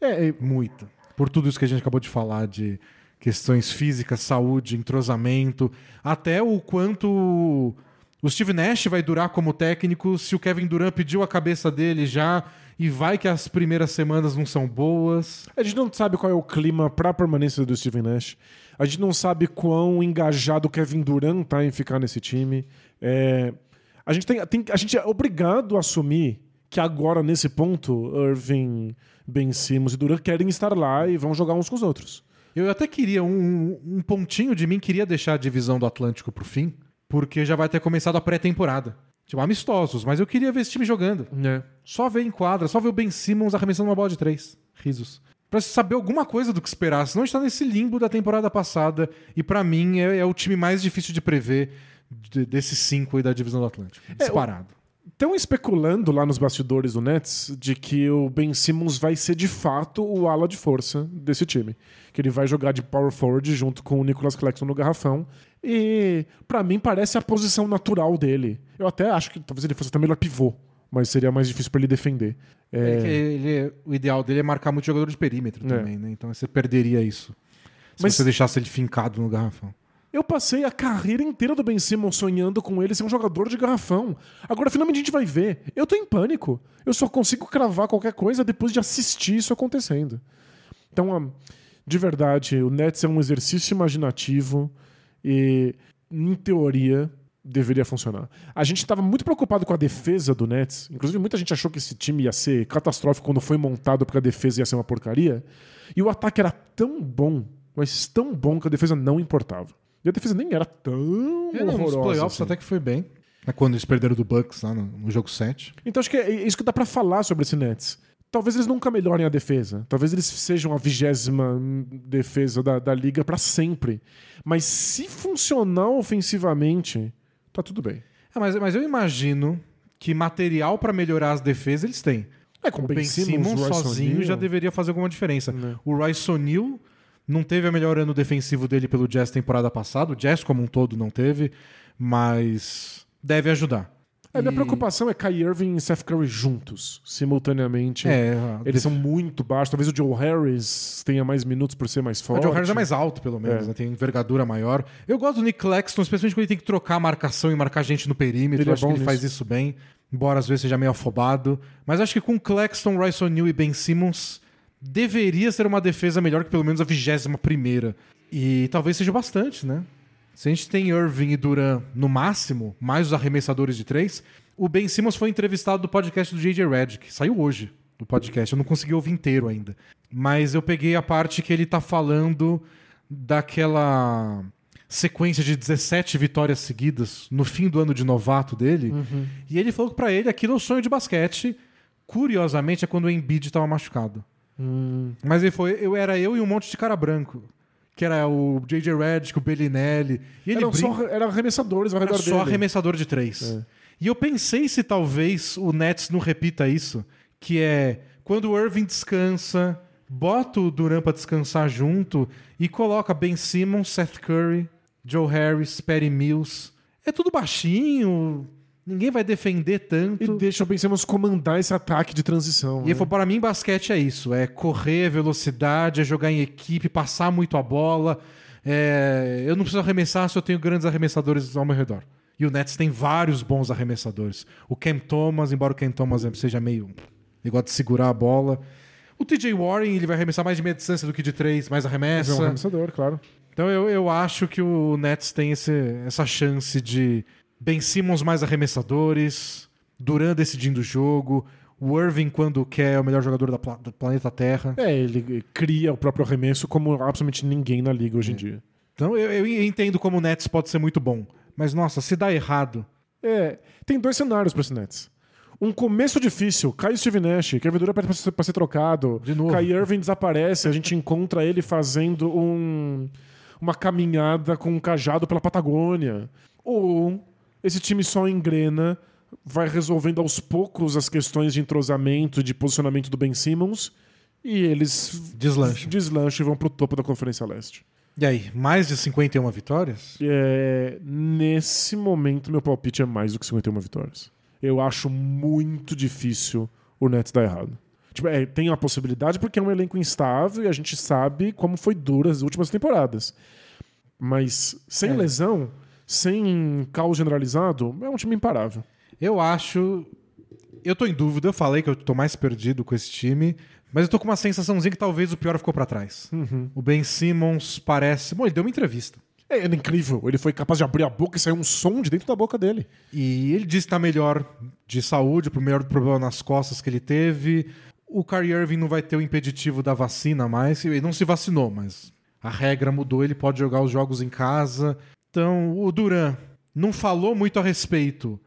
É, é, Muita. Por tudo isso que a gente acabou de falar de questões físicas, saúde, entrosamento, até o quanto o Steve Nash vai durar como técnico se o Kevin Durant pediu a cabeça dele já e vai que as primeiras semanas não são boas. a gente não sabe qual é o clima pra permanência do Steven Nash. A gente não sabe quão engajado o Kevin Durant tá em ficar nesse time. É, a, gente tem, tem- a gente é obrigado a assumir que agora, nesse ponto, Irving, Ben Simmons e Durant querem estar lá e vão jogar uns com os outros. Eu até queria, um, um pontinho de mim queria deixar a divisão do Atlântico pro fim, porque já vai ter começado a pré-temporada. Tipo, amistosos, mas eu queria ver esse time jogando. É. Só ver em quadra, só ver o Ben Simmons arremessando uma bola de três. Risos. Pra saber alguma coisa do que esperar, senão a gente tá nesse limbo da temporada passada. E pra mim é, é o time mais difícil de prever de- desses cinco aí da divisão do Atlântico. Disparado. Estão especulando lá nos bastidores do Nets de que o Ben Simmons vai ser de fato o ala de força desse time. Que ele vai jogar de power forward junto com o Nicholas Claxton no garrafão. E pra mim parece a posição natural dele. Eu até acho que talvez ele fosse até melhor pivô, mas seria mais difícil pra ele defender. É É, que ele- o ideal dele é marcar muito jogador de perímetro É. também, né? Então você perderia isso. Se Mas- você deixasse ele fincado no garrafão. Eu passei a carreira inteira do Ben Simmons sonhando com ele ser um jogador de garrafão. Agora finalmente a gente vai ver. Eu tô em pânico. Eu só consigo cravar qualquer coisa depois de assistir isso acontecendo. Então, de verdade, o Nets é um exercício imaginativo e, em teoria, deveria funcionar. A gente estava muito preocupado com a defesa do Nets. Inclusive, muita gente achou que esse time ia ser catastrófico quando foi montado porque a defesa ia ser uma porcaria. E o ataque era tão bom, mas tão bom que a defesa não importava. E a defesa nem era tão É, não, nos horrorosa. playoffs assim. até que foi bem. Né, Quando eles perderam do Bucks lá no, no jogo 7. Então acho que é isso que dá pra falar sobre esse Nets. Talvez eles nunca melhorem a defesa. Talvez eles sejam a vigésima defesa da, da liga pra sempre. Mas se funcionar ofensivamente, tá tudo bem. É, mas, mas eu imagino que material pra melhorar as defesas eles têm. É, com O Ben Simmons Royce sozinho O'Neal. já deveria fazer alguma diferença. Né. O Royce O'Neal não teve o melhor ano defensivo dele pelo Jazz temporada passada. O Jazz como um todo não teve, mas deve ajudar. É, minha E- preocupação é Kai Irving e Seth Curry juntos, simultaneamente. É, a Eles def- são muito baixos. Talvez o Joe Harris tenha mais minutos por ser mais O forte. Joe Harris é mais alto, pelo menos, É. né? tem envergadura maior. Eu gosto do Nick Claxton, especialmente quando ele tem que trocar a marcação e marcar gente no perímetro. Ele Eu é acho que ele faz nisso. isso bem, embora às vezes seja meio afobado. Mas acho que com Claxton, Royce O'Neal e Ben Simmons deveria ser uma defesa melhor que pelo menos a vigésima primeira. E talvez seja bastante, né? Se a gente tem Irving e Duran no máximo, mais os arremessadores de três, o Ben Simmons foi entrevistado do podcast do JJ Redick, saiu hoje do podcast, eu não consegui ouvir inteiro ainda. Mas eu peguei a parte que ele tá falando daquela sequência de 17 vitórias seguidas no fim do ano de novato dele, e ele falou que pra ele aquilo é o sonho de basquete. Curiosamente é quando o Embiid tava machucado. Hum, Mas ele foi, eu era eu e um monte de cara branco. Que era o J.J. Redick, o Bellinelli. E ele eram, brinca- só, eram arremessadores ao era redor só dele. arremessador de três. E eu pensei se talvez o Nets não repita isso, que é quando o Irving descansa, bota o Duran pra descansar junto e coloca Ben Simmons, Seth Curry, Joe Harris, Perry Mills. É tudo baixinho, ninguém vai defender E tanto. deixa o Ben Simmons comandar esse ataque de transição. E né? falou, para mim, basquete é isso: é correr, velocidade, é jogar em equipe, passar muito a bola. É, Eu não preciso arremessar se eu tenho grandes arremessadores ao meu redor. E o Nets tem vários bons arremessadores. O Cam Thomas, embora o Cam Thomas seja meio. Ele gosta de segurar a bola. O TJ Warren, ele vai arremessar mais de meia distância do que de três, mais Ele é um arremessa. arremessador, claro. Então eu, eu acho que o Nets tem esse- essa chance de Ben Simmons mais arremessadores, Duran decidindo o jogo, o Irving, quando quer, é o melhor jogador da do planeta Terra. É, ele cria o próprio arremesso como absolutamente ninguém na liga hoje em dia. Então eu, eu entendo como o Nets pode ser muito bom. Mas, nossa, se dá errado. É, tem dois cenários para esse Nets. Um começo difícil, cai o Steve Nash, Kevin Durant pede pra ser, pra ser trocado, De novo. Kai Irving desaparece, a gente encontra ele fazendo um, uma caminhada com um cajado pela Patagônia. Ou esse time só engrena, vai resolvendo aos poucos as questões de entrosamento, de posicionamento do Ben Simmons, e eles Deslancham. deslancham e vão pro topo da Conferência Leste. E aí, mais de 51 vitórias? É, nesse momento, meu palpite é mais do que 51 vitórias. Eu acho muito difícil o Nets dar errado. Tipo, é, tem a possibilidade porque é um elenco instável e a gente sabe como foi duro as últimas temporadas. Mas sem É. lesão, sem caos generalizado, é um time imparável. Eu acho. Eu tô em dúvida, eu falei que eu tô mais perdido com esse time, mas eu tô com uma sensaçãozinha que talvez o pior ficou pra trás. O Ben Simmons parece. Bom, ele deu uma entrevista. É, era incrível. Ele foi capaz de abrir a boca e sair um som de dentro da boca dele. E ele disse que tá melhor de saúde, pro melhor problema nas costas que ele teve. O Kyrie Irving não vai ter o impeditivo da vacina mais. Ele não se vacinou, mas a regra mudou, ele pode jogar os jogos em casa. Então, o Duran não falou muito a respeito,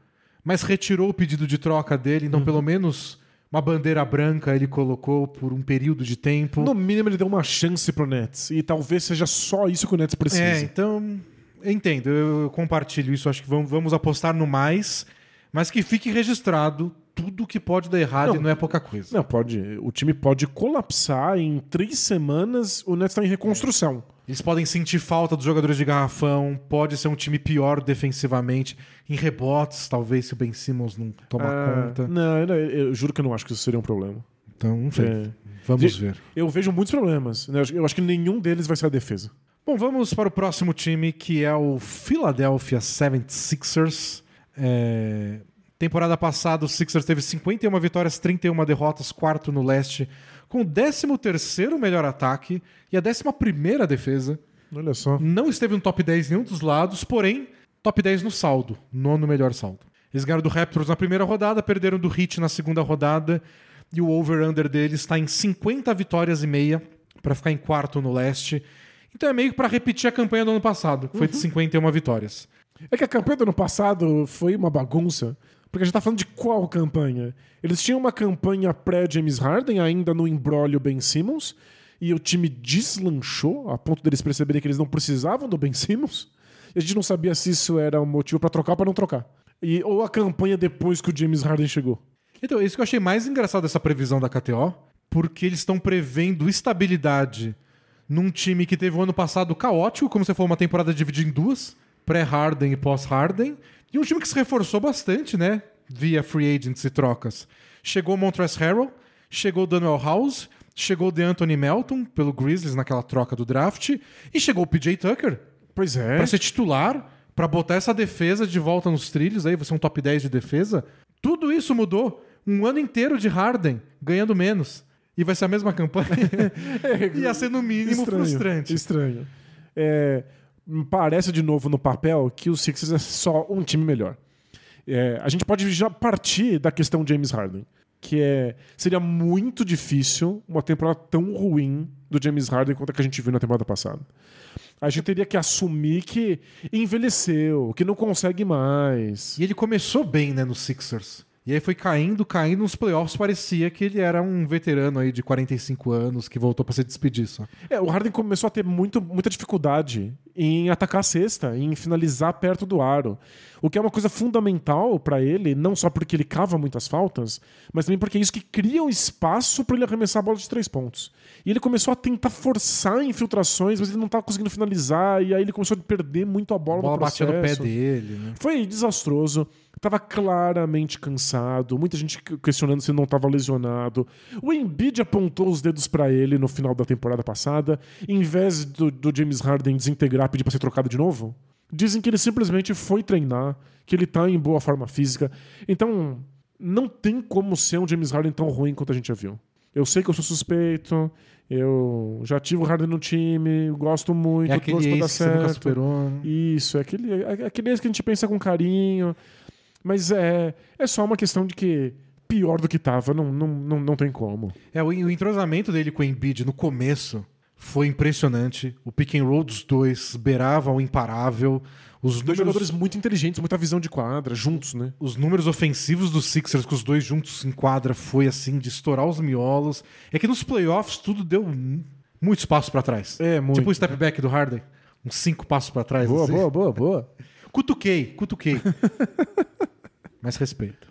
mas retirou o pedido de troca dele, então pelo menos uma bandeira branca ele colocou por um período de tempo. No mínimo, ele deu uma chance pro Nets. E talvez seja só isso que o Nets precisa. É, então, eu entendo, eu compartilho isso, acho que vamos, vamos apostar no mais, mas que fique registrado tudo que pode dar errado Não. e não é pouca coisa. Não, pode. O time pode colapsar em três semanas. O Nets tá em reconstrução. Eles podem sentir falta dos jogadores de garrafão, pode ser um time pior defensivamente, em rebotes, talvez, se o Ben Simmons não tomar Ah, conta. Não, eu, eu juro que eu não acho que isso seria um problema. Então, não sei. É. Vamos ver. Eu vejo muitos problemas. né? Eu acho que nenhum deles vai ser a defesa. Bom, vamos para o próximo time, que é o Philadelphia 76ers. É, Temporada passada, o Sixers teve 51 vitórias, 31 derrotas, quarto no leste, com o 13º melhor ataque e a 11ª defesa. Olha só. Não esteve no top 10 em nenhum dos lados, porém, top 10 no saldo, nono melhor saldo. Eles ganharam do Raptors na primeira rodada, perderam do Heat na segunda rodada, e o over-under deles está em 50 vitórias e meia, para ficar em quarto no leste. Então é meio que para repetir a campanha do ano passado, que foi de 51 vitórias. É que a campanha do ano passado foi uma bagunça. Porque a gente tá falando de qual campanha? Eles tinham uma campanha pré-James Harden, ainda no embrólio Ben Simmons, e o time deslanchou a ponto deles perceberem que eles não precisavam do Ben Simmons. E a gente não sabia se isso era um motivo pra trocar ou pra não trocar. E, ou a campanha depois que o James Harden chegou. Então, isso que eu achei mais engraçado dessa previsão da KTO, porque eles estão prevendo estabilidade num time que teve um ano passado caótico, como você falou, uma temporada dividida em duas, pré-Harden e pós-Harden, e um time que se reforçou bastante, né? Via free agents e trocas. Chegou o Montrezl Harrell, chegou o Daniel House, chegou o DeAnthony Melton pelo Grizzlies naquela troca do draft, e chegou o PJ Tucker Pois é. Pra ser titular, pra botar essa defesa de volta nos trilhos, aí você é um top 10 de defesa. Tudo isso mudou. Um ano inteiro de Harden ganhando menos. E vai ser a mesma campanha. Ia ser no mínimo Estranho, frustrante. Estranho. É, parece de novo no papel que o Sixers é só um time melhor. É, a gente pode já partir da questão James Harden, que é seria muito difícil uma temporada tão ruim do James Harden quanto a que a gente viu na temporada passada. A gente teria que assumir que envelheceu, que não consegue mais. E ele começou bem, né, no Sixers. E aí foi caindo, caindo nos playoffs. Parecia que ele era um veterano aí de 45 anos que voltou pra se despedir só. É, o Harden começou a ter muito, muita dificuldade em atacar a cesta, em finalizar perto do aro. O que é uma coisa fundamental pra ele, não só porque ele cava muitas faltas, mas também porque é isso que cria um espaço para ele arremessar a bola de três pontos. E ele começou a tentar forçar infiltrações, mas ele não estava conseguindo finalizar, e aí ele começou a perder muito a bola, A bola no batia no pé processo. dele, né? Foi desastroso. Tava claramente cansado. Muita gente questionando se não tava lesionado. O Embiid apontou os dedos pra ele no final da temporada passada. Em vez do, do James Harden desintegrar pedir pra ser trocado de novo. Dizem que ele simplesmente foi treinar, que ele tá em boa forma física. Então, não tem como ser um James Harden tão ruim quanto a gente já viu. Eu sei que eu sou suspeito. Eu já tive o Harden no time, gosto muito, É aquele torço pra dar ex que você nunca certo. superou, né? Isso, é aquele, é aquele ex que a gente pensa com carinho. Mas é, é só uma questão de que pior do que tava, não, não, não, não tem como. É, o, o entrosamento dele com o Embiid no começo foi impressionante. O pick and roll dos dois beirava o imparável. Os Dois números, jogadores muito inteligentes, muita visão de quadra, juntos, né? os números ofensivos dos Sixers com os dois juntos em quadra foi assim, de estourar os miolos. É que nos playoffs tudo deu muito espaço pra trás. É, muito. Tipo o step back do Harden. Uns cinco passos pra trás. Boa, assim. boa, boa, boa. Cutuquei, cutuquei. Mas respeito.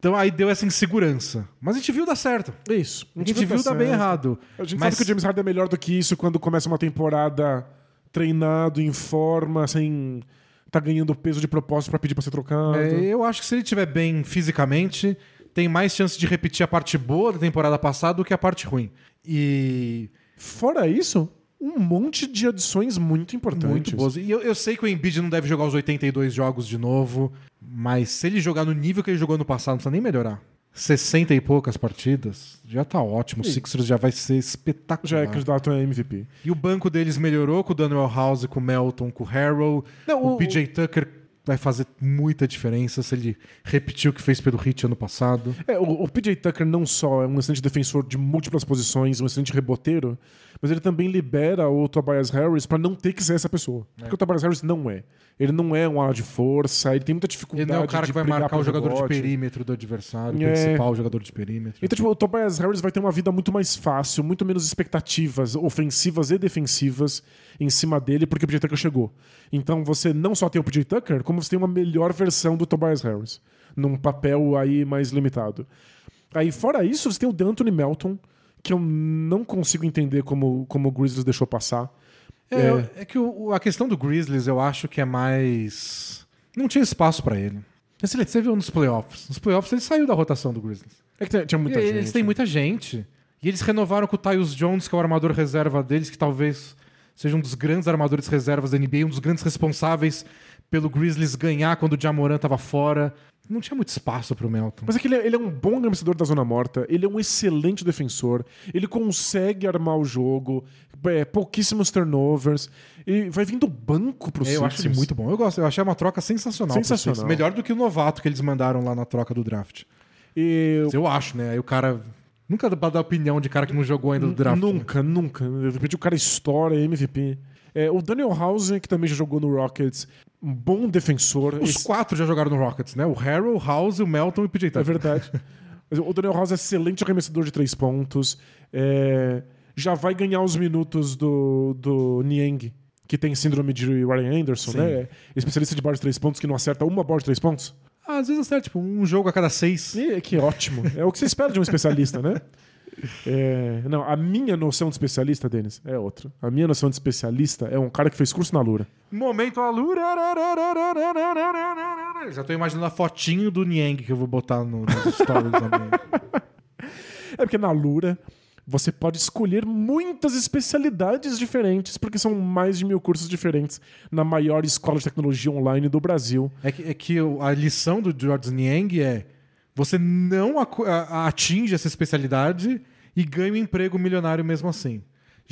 Então aí deu essa insegurança. Mas a gente viu dar certo. É Isso. A gente viu dar bem errado. A gente Mas sabe que o James Harden é melhor do que isso quando começa uma temporada treinado, em forma, sem tá ganhando peso de propósito pra pedir pra ser trocado. É, eu acho que se ele estiver bem fisicamente, tem mais chance de repetir a parte boa da temporada passada do que a parte ruim. E Fora isso, um monte de adições muito importantes. muito boas. E eu, eu sei que o Embiid não deve jogar os 82 jogos de novo, mas se ele jogar no nível que ele jogou no passado, não precisa nem melhorar. 60 e poucas partidas, já tá ótimo. O Sixers já vai ser espetacular. Já é candidato a MVP. E o banco deles melhorou com o Daniel House, com o Melton, com o Harrell. Não, o, o- PJ Tucker vai fazer muita diferença se ele repetir o que fez pelo Hit ano passado. É, o, o PJ Tucker não só é um excelente defensor de múltiplas posições, um excelente reboteiro, mas ele também libera o Tobias Harris pra não ter que ser essa pessoa. Porque o Tobias Harris não é. Ele não é um ala de força, ele tem muita Ele dificuldade não é o cara de que vai marcar o jogador de perímetro do adversário, o É. principal jogador de perímetro. Então, tipo, o Tobias Harris vai ter uma vida muito mais fácil, muito menos expectativas ofensivas e defensivas em cima dele, porque o PJ Tucker chegou. Então você não só tem o PJ Tucker, como você tem uma melhor versão do Tobias Harris, num papel aí mais limitado. Aí, fora isso, você tem o D'Anthony Melton, que eu não consigo entender como, como o Grizzlies deixou passar. É, é que o- a questão do Grizzlies eu acho que é mais. Não tinha espaço pra ele. Você viu nos playoffs. Nos playoffs ele saiu da rotação do Grizzlies. É que tinha muita E gente. Eles têm muita gente. E eles renovaram com o Tyus Jones, que é o armador reserva deles, que talvez seja um dos grandes armadores reservas da NBA, um dos grandes responsáveis pelo Grizzlies ganhar quando o Jamoran tava fora. Não tinha muito espaço pro Melton. Mas é que ele é, ele é um bom arremessador da zona morta, ele é um excelente defensor, ele consegue armar o jogo, é, pouquíssimos turnovers, e vai vindo banco pro É, eu acho ele muito bom. Eu gosto. Eu achei uma troca sensacional. Sensacional. Melhor do que o novato que eles mandaram lá na troca do draft. E Eu acho, né? Aí o cara. Nunca dá dar opinião de cara que não jogou ainda do draft. né? Nunca, nunca. De repente o cara estoura é MVP. É, o Daniel House, que também já jogou no Rockets, um bom defensor. Os Esse- quatro já jogaram no Rockets, né? O Harrell, o House, o Melton e o PJ É Tucker. verdade. Mas o Daniel House é excelente arremessador de três pontos. É, já vai ganhar os minutos do, do Niang, que tem síndrome de Ryan Anderson, Sim. né? É especialista de bola de três pontos que não acerta uma bola de três pontos. Ah, às vezes acerta, tipo, um jogo a cada seis. E, que ótimo. É o que você espera de um especialista, né? É, não, a minha noção de especialista, Denis, é outra. A minha noção de especialista é um cara que fez curso na Lura. Momento Alura. Já tô imaginando a fotinho do Niang que eu vou botar no, nos stories também. É porque na Lura você pode escolher muitas especialidades diferentes, porque são mais de mil cursos diferentes na maior escola de tecnologia online do Brasil. É que, é que a lição do George Niang é você não atinge essa especialidade e ganha um emprego milionário mesmo assim.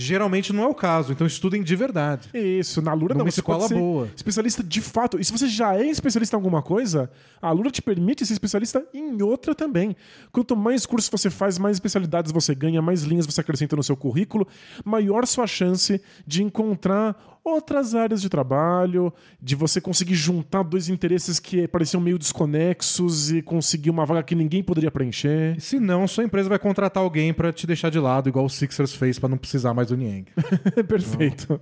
Geralmente não é o caso, então estudem de verdade. Isso, na Lura Numa não. Você escola pode ser boa. especialista de fato. E se você já é especialista em alguma coisa, a Lura te permite ser especialista em outra também. Quanto mais cursos você faz, mais especialidades você ganha, mais linhas você acrescenta no seu currículo, maior sua chance de encontrar outras áreas de trabalho, de você conseguir juntar dois interesses que pareciam meio desconexos e conseguir uma vaga que ninguém poderia preencher. Se não, sua empresa vai contratar alguém pra te deixar de lado, igual o Sixers fez pra não precisar mais do Niang. Perfeito.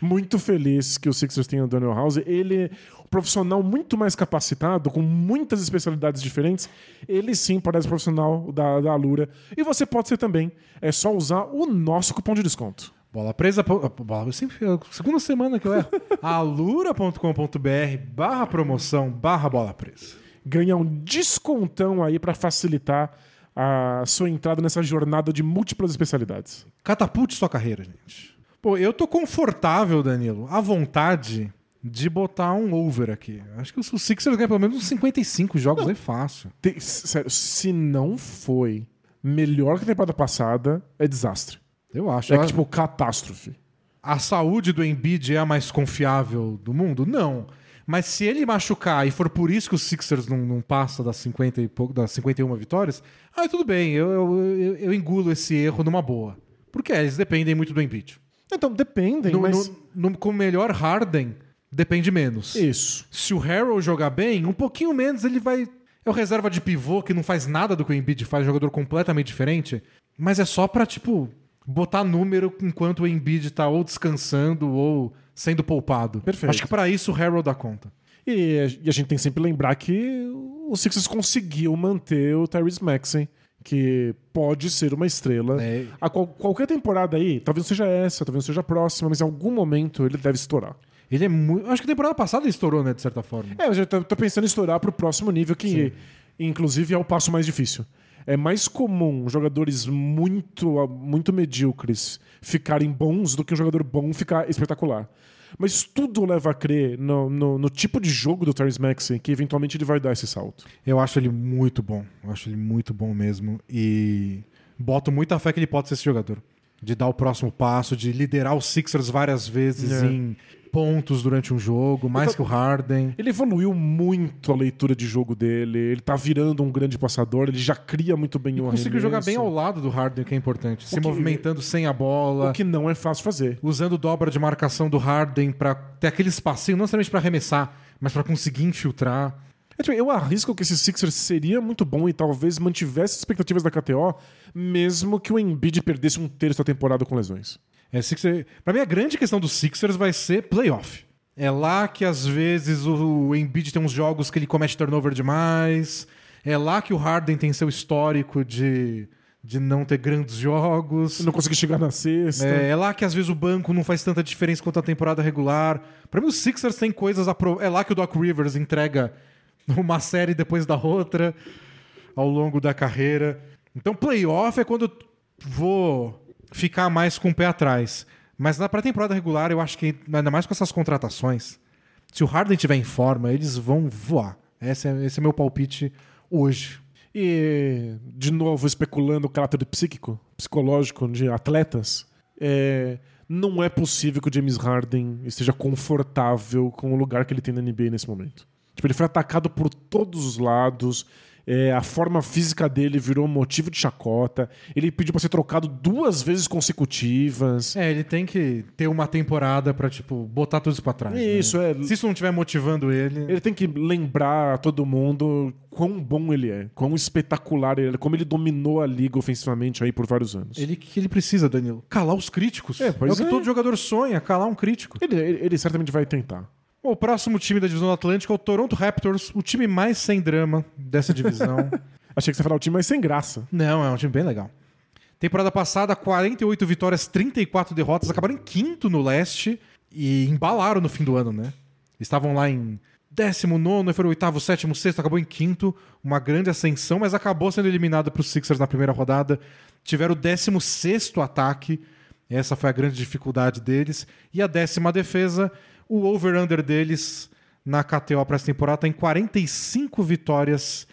Muito feliz que o Sixers tenha o Daniel House. Ele é um profissional muito mais capacitado, com muitas especialidades diferentes. Ele sim parece profissional da, da Alura. E você pode ser também. É só usar o nosso cupom de desconto. Bola presa. bola- Eu sempre, é segunda semana que eu erro. alura.com.br barra promoção barra bola presa. Ganhar um descontão aí para facilitar a sua entrada nessa jornada de múltiplas especialidades. Catapulte sua carreira, gente. Pô, eu tô confortável, Danilo, à vontade de botar um over aqui. Acho que o Sixers ganha pelo menos uns 55 jogos aí fácil. Tem- sério, se não foi melhor que a temporada passada, é desastre. Eu acho. É que, tipo, catástrofe. A saúde do Embiid é a mais confiável do mundo? Não. Mas se ele machucar e for por isso que o Sixers não, não passa das, 50 e pouco, das 51 vitórias, aí tudo bem, eu, eu, eu- eu engulo esse erro numa boa. Porque é, eles dependem muito do Embiid. Então, dependem, No, mas... no- no- com o melhor Harden, depende menos. Isso. Se o Harrell jogar bem, um pouquinho menos ele vai. É o reserva de pivô que não faz nada do que o Embiid faz, jogador completamente diferente. Mas é só pra, tipo, botar número enquanto o Embiid tá ou descansando ou sendo poupado. Perfeito. Acho que pra isso o Harrell dá conta. E a, e a gente tem que sempre lembrar que o Sixers conseguiu manter o Tyrese Maxey, que pode ser uma estrela. É. A qual- qualquer temporada aí, talvez não seja essa, talvez não seja a próxima, mas em algum momento ele deve estourar. Ele é muito. Acho que a temporada passada ele estourou, né, de certa forma. É, eu já tô, tô pensando em estourar pro próximo nível, que inclusive é o passo mais difícil. É mais comum jogadores muito, muito medíocres ficarem bons do que um jogador bom ficar espetacular. Mas tudo leva a crer no, no, no tipo de jogo do Terrence Maxey que eventualmente ele vai dar esse salto. Eu acho ele muito bom. Eu acho ele muito bom mesmo. E boto muita fé que ele pode ser esse jogador. De dar o próximo passo, de liderar os Sixers várias vezes É. em pontos durante um jogo, mais tô- que o Harden. Ele evoluiu muito a leitura de jogo dele, ele tá virando um grande passador, ele já cria muito bem E o conseguiu arremesso, jogar bem ao lado do Harden, que é importante. Se que- movimentando sem a bola. O que não é fácil fazer. usando dobra de marcação do Harden pra ter aquele espacinho, não necessariamente pra arremessar, mas pra conseguir infiltrar. É, tipo, eu arrisco que esse Sixers seria muito bom e talvez mantivesse as expectativas da KTO, mesmo que o Embiid perdesse um terço da temporada com lesões. É, Sixer... Pra mim, a grande questão dos Sixers vai ser playoff. É lá que às vezes o Embiid tem uns jogos que ele comete turnover demais. É lá que o Harden tem seu histórico de, de não ter grandes jogos. Não conseguir chegar na sexta. É, é lá que às vezes o banco não faz tanta diferença quanto a temporada regular. Pra mim, os Sixers têm coisas. A pro- É lá que o Doc Rivers entrega uma série depois da outra ao longo da carreira. Então, playoff é quando eu vou ficar mais com o pé atrás. Mas na pré-temporada regular, eu acho que, ainda mais com essas contratações, se o Harden estiver em forma, eles vão voar. Esse é, esse é meu palpite hoje. E, de novo, especulando o caráter psíquico, psicológico de atletas, é, não é possível que o James Harden esteja confortável com o lugar que ele tem na NBA nesse momento. Tipo, ele foi atacado por todos os lados. É, a forma física dele virou motivo de chacota. Ele pediu pra ser trocado duas vezes consecutivas. É, ele tem que ter uma temporada pra, tipo, botar tudo isso pra trás. né? Isso, é. Se isso não estiver motivando ele. Ele tem que lembrar a todo mundo quão bom ele é, quão espetacular ele é, como ele dominou a liga ofensivamente aí por vários anos. Ele que ele precisa, Danilo? Calar os críticos. É, pois o que é. todo jogador sonha, calar um crítico. Ele, ele- ele certamente vai tentar. Bom, o próximo time da divisão do Atlântico é o Toronto Raptors, o time mais sem drama dessa divisão. Achei que você ia falar o time, mas sem graça. Não, é um time bem legal. Temporada passada, 48 vitórias, 34 derrotas, acabaram em quinto no leste e embalaram no fim do ano, né? Estavam lá em 19, foram oitavo, sétimo, sexto, acabou em quinto, uma grande ascensão, mas acabou sendo eliminado para os Sixers na primeira rodada. Tiveram o 16 ataque, essa foi a grande dificuldade deles, e a décima defesa, o over-under deles na KTO para essa temporada está em 45 vitórias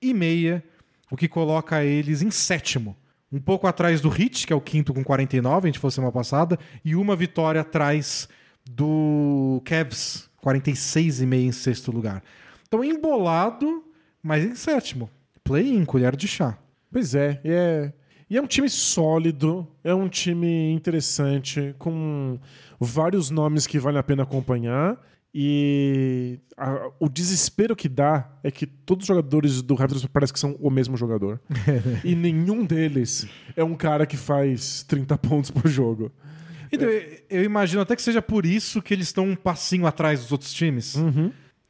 e meia, o que coloca eles em sétimo. Um pouco atrás do Heat, que é o quinto com 49, a gente fosse semana passada, e uma vitória atrás do Cavs, 46,5 em sexto lugar. Então embolado, mas em sétimo. Play-in, colher de chá. Pois é, e é. E é um time sólido, é um time interessante, com vários nomes que vale a pena acompanhar. E a- o desespero que dá é que todos os jogadores do Raptors parece que são o mesmo jogador. e nenhum deles é um cara que faz 30 pontos por jogo. Então, eu- eu imagino até que seja por isso que eles estão um passinho atrás dos outros times.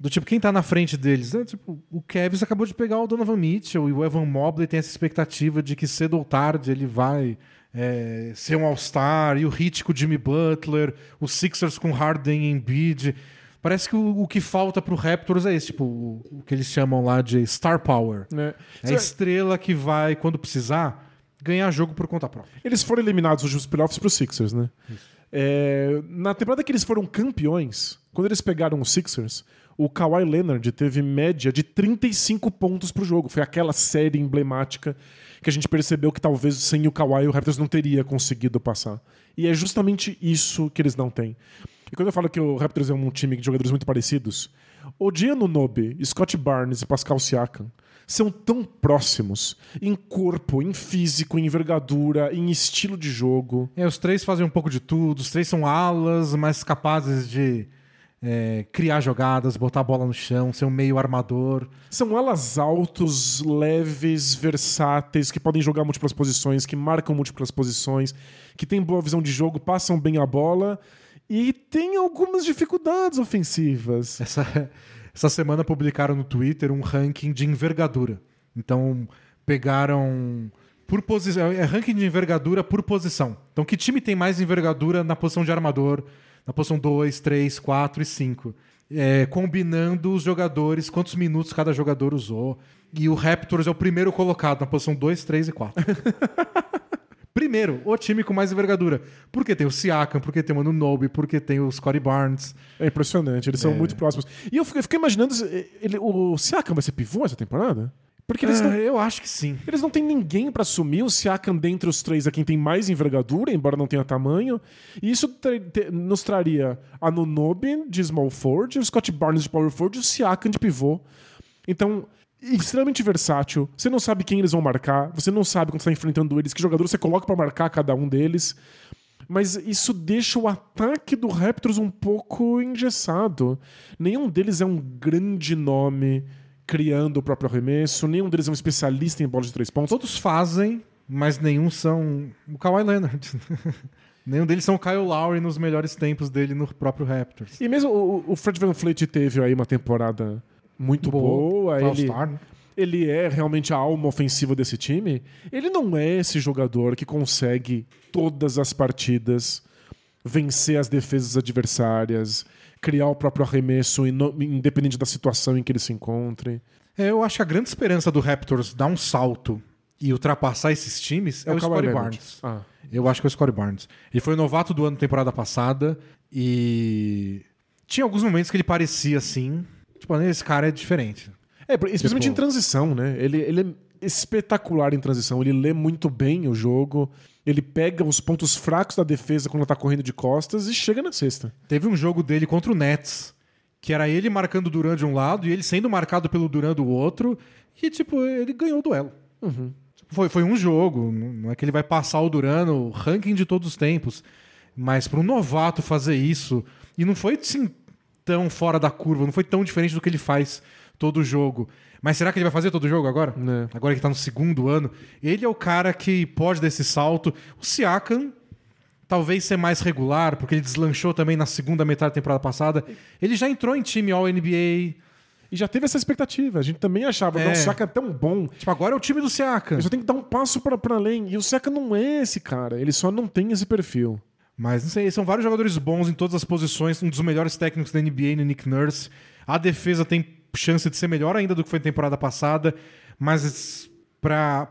Do tipo, quem tá na frente deles? né? Tipo, o Kevs acabou de pegar o Donovan Mitchell e o Evan Mobley tem essa expectativa de que cedo ou tarde ele vai é, ser um All-Star. E o Heat com o Jimmy Butler, os Sixers com Harden e Embiid. Parece que o, o que falta pro Raptors é esse, tipo, o, o que eles chamam lá de Star Power. Né? É a estrela que vai, quando precisar, ganhar jogo por conta própria. Eles foram eliminados nos playoffs para os Sixers, né? É, na temporada que eles foram campeões, quando eles pegaram os Sixers, o Kawhi Leonard teve média de 35 pontos pro jogo. Foi aquela série emblemática que a gente percebeu que talvez sem o Kawhi o Raptors não teria conseguido passar. E é justamente isso que eles não têm. E quando eu falo que o Raptors é um time de jogadores muito parecidos, o Gianno Nobe, Scott Barnes e Pascal Siakam são tão próximos em corpo, em físico, em envergadura, em estilo de jogo. É, os três fazem um pouco de tudo, os três são alas, mas capazes de é, criar jogadas, botar a bola no chão, ser um meio armador. São alas altos, leves, versáteis, que podem jogar múltiplas posições, que marcam múltiplas posições, que têm boa visão de jogo, passam bem a bola e têm algumas dificuldades ofensivas. Essa, essa semana publicaram no Twitter um ranking de envergadura. Então, pegaram por posição. É ranking de envergadura por posição. Então, que time tem mais envergadura na posição de armador? Na posição 2, 3, 4 e 5. é, combinando os jogadores, quantos minutos cada jogador usou. E o Raptors é o primeiro colocado na posição 2, 3 e 4. primeiro, o time com mais envergadura. Porque tem o Siakam, porque tem o Anunoby, porque tem o Scottie Barnes. É impressionante, eles são muito próximos. E eu fiquei, eu fiquei imaginando, se- ele, o Siakam vai ser pivô essa temporada? Porque eles Ah, não, eu acho que sim. eles não têm ninguém pra assumir o Siakam dentre os três a quem tem mais envergadura, embora não tenha tamanho. E isso te- nos traria a Nunobi de small forward, o Scott Barnes de power forward e o Siakam de pivô. Então, extremamente versátil. Você não sabe quem eles vão marcar, você não sabe quando você está enfrentando eles, que jogador você coloca pra marcar cada um deles. Mas isso deixa o ataque do Raptors um pouco engessado. Nenhum deles é um grande nome criando o próprio arremesso, nenhum deles é um especialista em bola de três pontos. Todos fazem, mas nenhum são o Kawhi Leonard. nenhum deles são o Kyle Lowry nos melhores tempos dele no próprio Raptors. E mesmo o, o Fred Van Fleet teve aí uma temporada muito boa, ele, All-Star, né? ele é realmente a alma ofensiva desse time. Ele não é esse jogador que consegue todas as partidas vencer as defesas adversárias, criar o próprio arremesso, independente da situação em que ele se encontre. É, Eu acho que a grande esperança do Raptors dar um salto e ultrapassar esses times é, o, Kawhi Scottie. Barnes. Ah. Eu acho que é o Scottie Barnes. Ele foi o novato do ano temporada passada e tinha alguns momentos que ele parecia assim, tipo, esse cara é diferente. É, especialmente Tipo- em transição, né? Ele, ele é espetacular em transição. Ele lê muito bem o jogo. Ele pega os pontos fracos da defesa quando tá correndo de costas e chega na cesta. Teve um jogo dele contra o Nets, que era ele marcando o Duran de um lado e ele sendo marcado pelo Duran do outro, e tipo, ele ganhou o duelo. Tipo, Foi, foi um jogo, não é que ele vai passar o Duran no ranking de todos os tempos, mas para um novato fazer isso, e não foi assim tão fora da curva, não foi tão diferente do que ele faz todo jogo. Mas será que ele vai fazer todo jogo agora? Né. Agora que tá no segundo ano. Ele é o cara que pode dar esse salto. O Siakam, talvez ser mais regular, porque ele deslanchou também na segunda metade da temporada passada. Ele já entrou em time All-NBA. E já teve essa expectativa. A gente também achava, É. não, o Siaka é tão bom. Tipo, agora é o time do Siakam. Ele só tem que dar um passo pra além. E o Siaka não é esse cara. Ele só não tem esse perfil. Mas não sei, são vários jogadores bons em todas as posições, um dos melhores técnicos da NBA no Nick Nurse. A defesa tem chance de ser melhor ainda do que foi na temporada passada, mas pra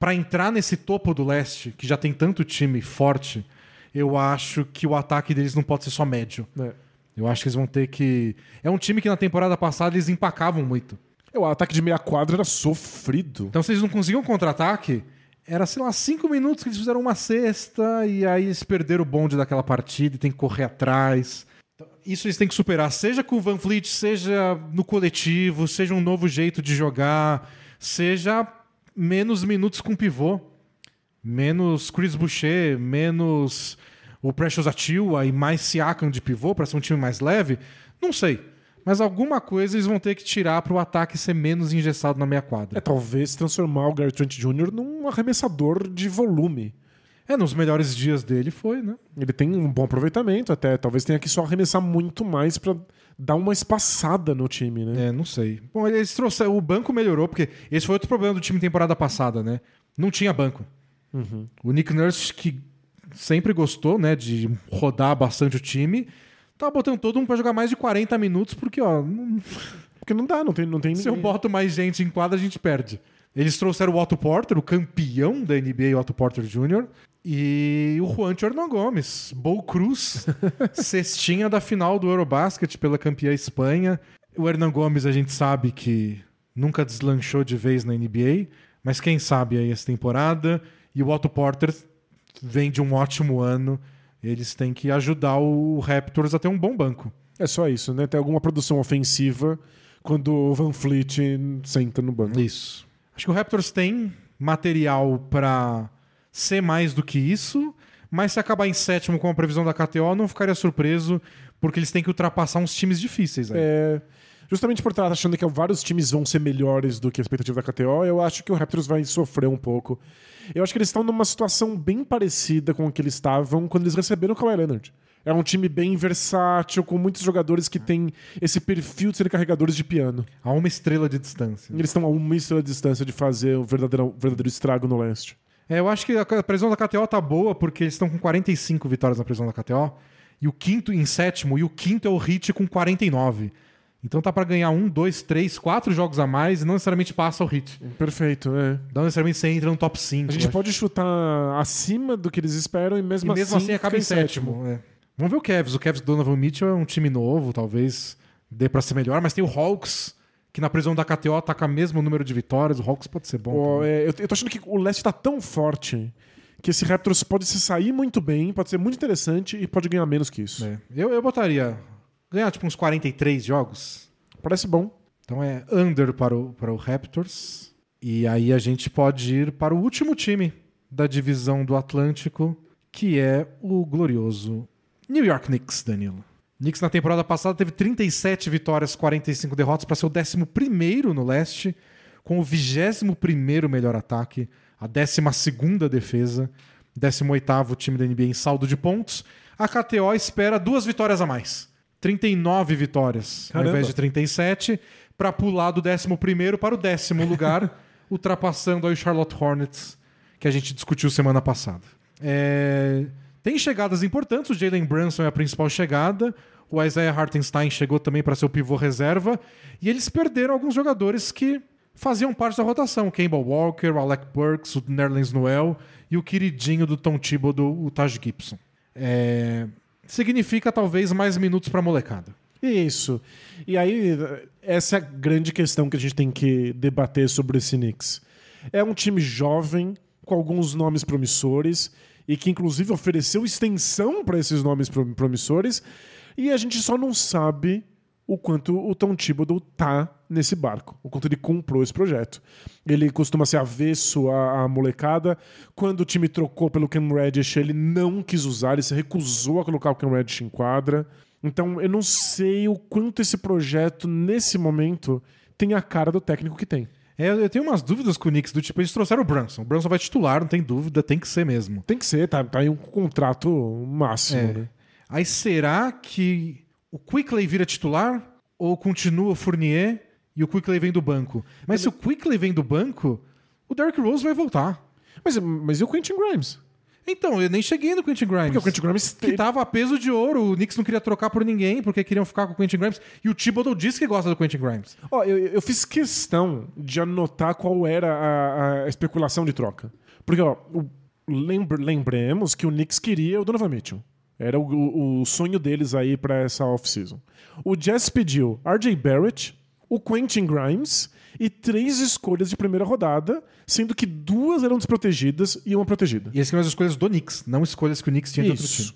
para entrar nesse topo do leste, que já tem tanto time forte, eu acho que o ataque deles não pode ser só médio. Né? Eu acho que eles vão ter que. É um time que na temporada passada eles empacavam muito. É, O ataque de meia quadra era sofrido. Então, se eles não conseguiam contra-ataque, era, sei lá, cinco minutos que eles fizeram uma cesta e aí eles perderam o bonde daquela partida e tem que correr atrás. Isso eles têm que superar, seja com o Van Fleet, seja no coletivo, seja um novo jeito de jogar, seja menos minutos com pivô, menos Chris Boucher, menos o Precious Achiuwa e mais Siakam de pivô para ser um time mais leve. Não sei. Mas alguma coisa eles vão ter que tirar para o ataque ser menos engessado na meia quadra. É talvez transformar o Gary Trent Jr. num arremessador de volume. É, nos melhores dias dele foi, né? Ele tem um bom aproveitamento até. Talvez tenha que só arremessar muito mais pra dar uma espaçada no time, né? É, não sei. Bom, eles trouxeram. O banco melhorou, porque esse foi outro problema do time temporada passada, né? Não tinha banco. O Nick Nurse, que sempre gostou, né, de rodar bastante o time, tá botando todo mundo pra jogar mais de 40 minutos, porque, ó, não- Porque não dá, não tem, não tem se eu boto mais gente em quadra, a gente perde. Eles trouxeram o Otto Porter, o campeão da NBA, o Otto Porter Jr., e o Juancho Hernan Gomes, Bol Cruz, cestinha da final do Eurobasket pela campeã Espanha. O Hernan Gomes a gente sabe que nunca deslanchou de vez na NBA, mas quem sabe aí essa temporada. E o Otto Porter vem de um ótimo ano. Eles têm que ajudar o Raptors a ter um bom banco. É só isso, né? Ter alguma produção ofensiva quando o Van Fleet senta no banco. Isso. Acho que o Raptors tem material pra ser mais do que isso, mas se acabar em sétimo com a previsão da KTO, não ficaria surpreso, porque eles têm que ultrapassar uns times difíceis aí. É, justamente por estar achando que vários times vão ser melhores do que a expectativa da KTO, eu acho que o Raptors vai sofrer um pouco. Eu acho que eles estão numa situação bem parecida com a que eles estavam quando eles receberam o Kawhi Leonard. É um time bem versátil, com muitos jogadores que têm esse perfil de serem carregadores de piano. A uma estrela de distância. Eles estão a uma estrela de distância de fazer o verdadeiro, o verdadeiro estrago no leste. É, eu acho que a previsão da KTO tá boa, porque eles estão com 45 vitórias na previsão da KTO, e o quinto em sétimo, e o quinto é o Hit com 49. Então tá pra ganhar um, dois, três, quatro jogos a mais e não necessariamente passa o Hit. Perfeito, é. Não necessariamente você entra no top 5. A gente pode chutar acima do que eles esperam e mesmo, E mesmo assim, acaba fica em sétimo. é. Vamos ver o Cavs. O Cavs do Donovan Mitchell é um time novo, talvez dê pra ser melhor, mas tem o Hawks, que na prisão da KTO tá com o mesmo número de vitórias. O Hawks pode ser bom. Também. é, eu, eu tô achando que o leste tá tão forte que esse Raptors pode se sair muito bem, pode ser muito interessante e pode ganhar menos que isso. É. Eu, eu botaria ganhar tipo uns 43 jogos. Parece bom. Então é under para o, para o Raptors. E aí a gente pode ir para o último time da divisão do Atlântico, que é o glorioso New York Knicks, Danilo. Knicks na temporada passada teve 37 vitórias, 45 derrotas para ser o 11 no leste, com o 21 melhor ataque, a 12 defesa, 18 time da NBA em saldo de pontos. A KTO espera duas vitórias a mais. 39 vitórias ao Caramba. invés de 37, para pular do 11 para o décimo lugar, ultrapassando aí o Charlotte Hornets, que a gente discutiu semana passada. É, Tem chegadas importantes, o Jalen Brunson é a principal chegada, o Isaiah Hartenstein chegou também para ser o pivô reserva, e eles perderam alguns jogadores que faziam parte da rotação, Kemba Walker, o Alec Burks, o Nerlens Noel e o queridinho do Tom Thibodeau, o Taj Gibson. É, Significa talvez mais minutos para molecada. Isso. E aí, essa é a grande questão que a gente tem que debater sobre esse Knicks. É um time jovem, com alguns nomes promissores, e que inclusive ofereceu extensão para esses nomes prom- promissores, e a gente só não sabe o quanto o Tom Thibodeau tá nesse barco, o quanto ele comprou esse projeto. Ele costuma ser avesso à, à molecada. Quando o time trocou pelo Cam Reddish, ele não quis usar, ele se recusou a colocar o Cam Reddish em quadra. Então eu não sei o quanto esse projeto, nesse momento, tem a cara do técnico que tem. É, eu tenho umas dúvidas com o Knicks, do tipo, eles trouxeram o Brunson. O Brunson vai titular, não tem dúvida, tem que ser mesmo. Tem que ser, tá, tá em um contrato máximo. É. né? Aí será que o Quickley vira titular? Ou continua o Fournier e o Quickley vem do banco? Mas se o Quickley vem do banco, o Derrick Rose vai voltar. Mas, mas e o Quentin Grimes? Então, eu nem cheguei no Quentin Grimes. Porque o Quentin Grimes Que tava a peso de ouro. O Knicks não queria trocar por ninguém, porque queriam ficar com o Quentin Grimes. E o Thibodeau disse que gosta do Quentin Grimes. Ó, eu, eu fiz questão de anotar qual era a, a especulação de troca. Porque, ó, o- lembra- lembremos que o Knicks queria o Donovan Mitchell. Era o, o- o sonho deles aí pra essa off-season. O Jazz pediu RJ Barrett, o Quentin Grimes e três escolhas de primeira rodada, sendo que duas eram desprotegidas e uma protegida. E essas são as escolhas do Knicks, não escolhas que o Knicks tinha de outro time.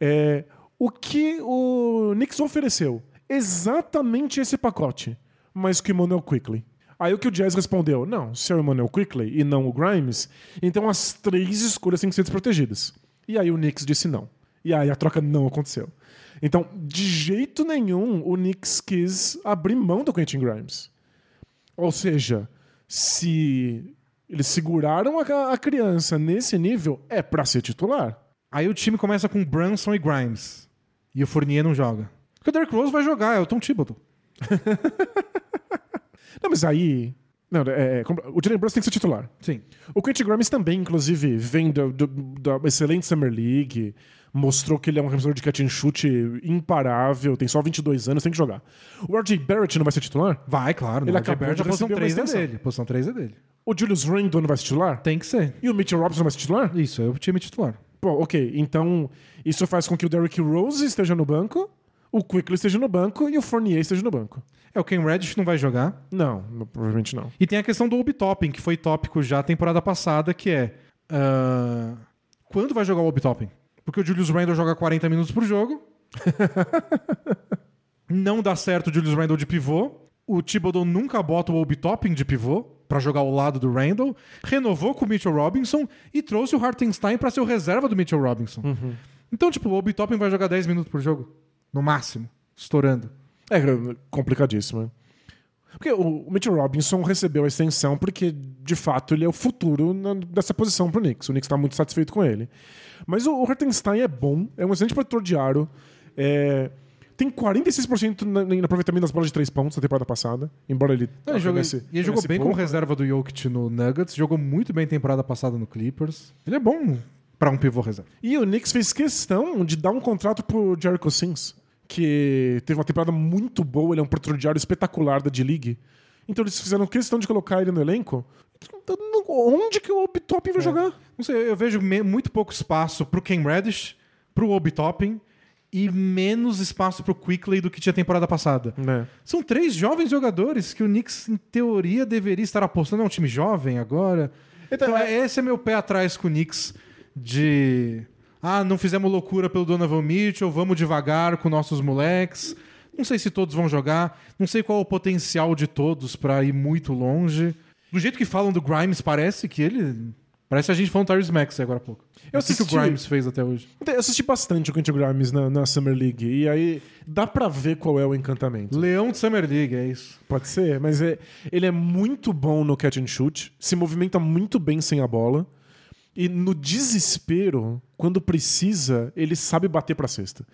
É, o que o Knicks ofereceu? Exatamente esse pacote, mas que o Emmanuel Quickly. Aí o que o Jazz respondeu? Não, se é o Emmanuel Quickly e não o Grimes, então as três escolhas têm que ser desprotegidas. E aí o Knicks disse não. E aí a troca não aconteceu. Então, de jeito nenhum, o Knicks quis abrir mão do Quentin Grimes. Ou seja, se eles seguraram a, a criança nesse nível, é pra ser titular. Aí o time começa com Brunson e Grimes. E o Fournier não joga. Porque o Derrick Rose vai jogar, é o Tom Thibodeau. Não, mas aí. Não, é, é, o Jalen Brunson tem que ser titular. Sim. O Quentin Grimes também, inclusive, vem da excelente Summer League, mostrou que ele é um arremessador de catch and shoot imparável, tem só 22 anos, tem que jogar. O RJ Barrett não vai ser titular? Vai, claro. Ele acabou acabou de a posição receber uma 3 é dele. Posição 3 é dele. O Julius Randle não vai ser titular? Tem que ser. E o Mitchell Robinson não vai ser titular? Isso, é o time titular. Pô, ok. Então, isso faz com que o Derrick Rose esteja no banco, o Quickly esteja no banco e o Fournier esteja no banco. É, o Ken Reddish não vai jogar. Não, provavelmente não. E tem a questão do Obi-Topping, que foi tópico já a temporada passada, que é... ah, quando vai jogar o Obi-Topping? Porque o Julius Randle joga 40 minutos por jogo. não dá certo o Julius Randle de pivô. O Thibodeau nunca bota o Obi-Topping de pivô pra jogar ao lado do Randle. Renovou com o Mitchell Robinson e trouxe o Hartenstein pra ser o reserva do Mitchell Robinson. Então, tipo, o Obi-Topping vai jogar 10 minutos por jogo. No máximo. Estourando. É complicadíssimo. Porque o Mitchell Robinson recebeu a extensão porque, de fato, ele é o futuro na- dessa posição pro Knicks. O Knicks está muito satisfeito com ele. Mas o, o Hartenstein é bom, é um excelente protetor de aro. é, tem 46% na- em aproveitamento das bolas de três pontos na temporada passada, embora ele. Não, ele jogou, ele jogou bem como reserva do Jokic no Nuggets, jogou muito bem temporada passada no Clippers. Ele é bom. para um pivô reserva. E o Knicks fez questão de dar um contrato pro Jericho Sims, que teve uma temporada muito boa, ele é um patrulhário espetacular da D-League. Então eles fizeram questão de colocar ele no elenco. Onde que o Obi Toppin vai jogar? Não sei, eu vejo muito pouco espaço pro Ken Reddish, pro Obi Toppin e menos espaço pro Quickley do que tinha temporada passada. É. São três jovens jogadores que o Knicks, em teoria, deveria estar apostando. É um time jovem agora. Então, Então, é- esse é meu pé atrás com o Knicks de... Ah, não fizemos loucura pelo Donovan Mitchell, vamos devagar com nossos moleques. Não sei se todos vão jogar, não sei qual é o potencial de todos pra ir muito longe. Do jeito que falam do Grimes, parece que ele... Parece a gente falando do Tyrese Maxey agora há pouco. Eu o que o assisti- Grimes fez até hoje. Eu assisti bastante o Quentin Grimes na, na Summer League. E aí dá pra ver qual é o encantamento. Leão de Summer League, é isso. Pode ser, mas é, ele é muito bom no catch and shoot, se movimenta muito bem sem a bola. E no desespero, quando precisa, ele sabe bater pra cesta.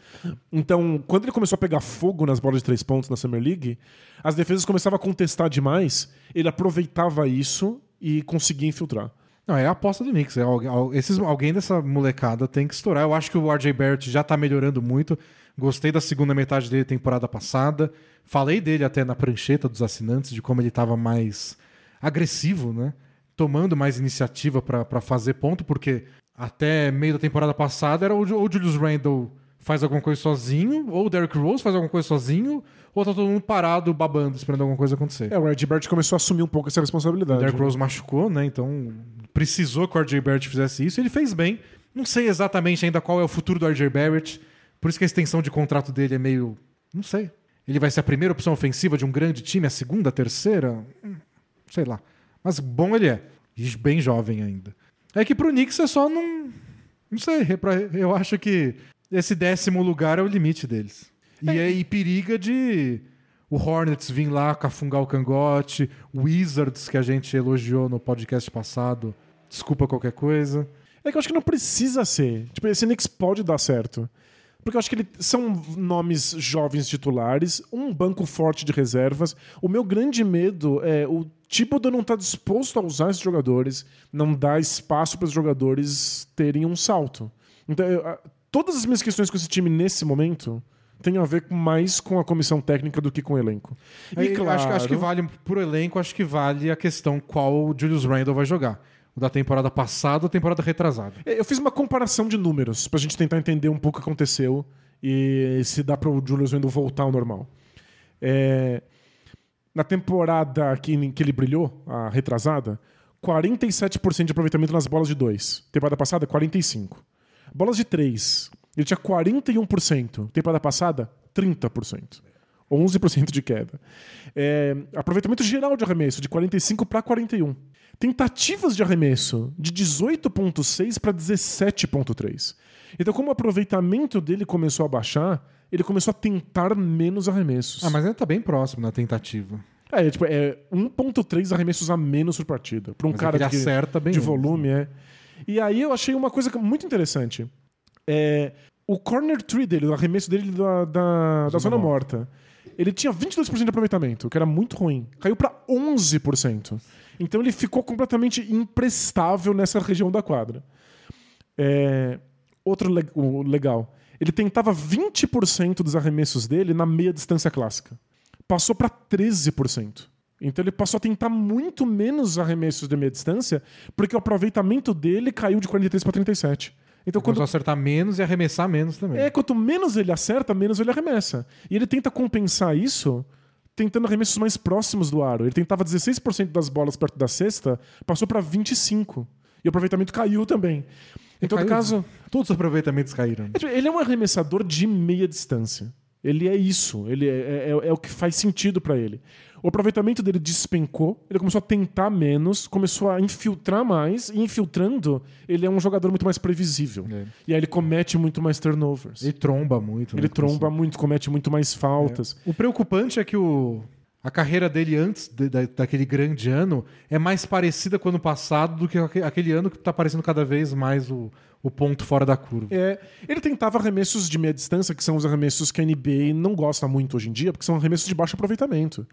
Então, quando ele começou a pegar fogo nas bolas de três pontos na Summer League, as defesas começavam a contestar demais, ele aproveitava isso e conseguia infiltrar. Não, é a aposta do Knicks. É algu- al- esses, alguém dessa molecada tem que estourar. Eu acho que o RJ Barrett já tá melhorando muito. Gostei da segunda metade dele temporada passada. Falei dele até na prancheta dos assinantes, de como ele tava mais agressivo, né? Tomando mais iniciativa pra pra fazer ponto, porque até meio da temporada passada era ou o Julius Randle faz alguma coisa sozinho, ou o Derrick Rose faz alguma coisa sozinho, ou tá todo mundo parado, babando, esperando alguma coisa acontecer. É, o Reggie Barrett começou a assumir um pouco essa O responsabilidade. Derrick Rose machucou, né? Então precisou que o RJ Barrett fizesse isso. Ele fez bem. Não sei exatamente ainda qual é o futuro do RJ Barrett. Por isso que a extensão de contrato dele é meio. Não sei. Ele vai ser a primeira opção ofensiva de um grande time, a segunda, a terceira? Hum, Sei lá. Mas bom ele é. E bem jovem ainda. É que pro Knicks é só não. Não sei. é Eu acho que esse décimo lugar é o limite deles. E aí periga de o Hornets vir lá cafungar o cangote, o Wizards, que a gente elogiou no podcast passado, desculpa qualquer coisa. É que eu acho que não precisa ser. Tipo, esse Knicks pode dar certo. Porque eu acho que ele, são nomes jovens titulares, um banco forte de reservas. O meu grande medo é o Thibodeau não estar disposto a usar esses jogadores, não dar espaço para os jogadores terem um salto. Então, eu- a- todas as minhas questões com esse time nesse momento têm a ver com- mais com a comissão técnica do que com o elenco. E claro, acho, que- acho que vale pro elenco, acho que vale a questão qual o Julius Randle vai jogar. O da temporada passada ou temporada retrasada. É, Eu fiz uma comparação de números pra gente tentar entender um pouco o que aconteceu e se dá pro Julius Randle voltar ao normal. É, na temporada que, que ele brilhou, a retrasada, 47% de aproveitamento nas bolas de 2. Temporada passada, 45%. Bolas de 3, ele tinha 41%. Temporada passada, 30%. 11% de queda. É, aproveitamento geral de arremesso, de 45 para 41. Tentativas de arremesso, de 18,6 para 17,3. Então, como o aproveitamento dele começou a baixar, ele começou a tentar menos arremessos. Ah, mas ainda tá bem próximo na tentativa. É, tipo, é 1,3 arremessos a menos por partida. Para um Mas é cara que ele que- acerta bem de menos, volume, é. E aí eu achei uma coisa muito interessante. É, o corner tree dele, o arremesso dele da, da, da zona morta, ele tinha 22% de aproveitamento, que era muito ruim. Caiu para 11%. Então ele ficou completamente imprestável nessa região da quadra. É, outro le- legal. Ele tentava 20% dos arremessos dele na meia distância clássica. Passou para 13%. Então ele passou a tentar muito menos arremessos de meia distância, porque o aproveitamento dele caiu de 43 para 37. Então Quando quando acertar menos e arremessar menos também. é, quanto menos ele acerta, menos ele arremessa. E ele tenta compensar isso tentando arremessos mais próximos do aro. Ele tentava 16% das bolas perto da cesta, passou para 25. E o aproveitamento caiu também. Em todo Caiu. caso, Todos os aproveitamentos caíram. é ele é um arremessador de meia distância. Ele é isso. Ele é, é- é o que faz sentido para ele. O aproveitamento dele despencou, ele começou a tentar menos, começou a infiltrar mais, e infiltrando, ele é um jogador muito mais previsível. É. E aí ele comete muito mais turnovers. Ele tromba muito. né, Ele com tromba muito, comete muito mais faltas. O preocupante é que o, a carreira dele antes de- da- daquele grande ano é mais parecida com o ano passado do que aque- aquele ano que tá parecendo cada vez mais o, o ponto fora da curva. É, ele tentava arremessos de meia distância, que são os arremessos que a NBA não gosta muito hoje em dia, porque são arremessos de baixo aproveitamento.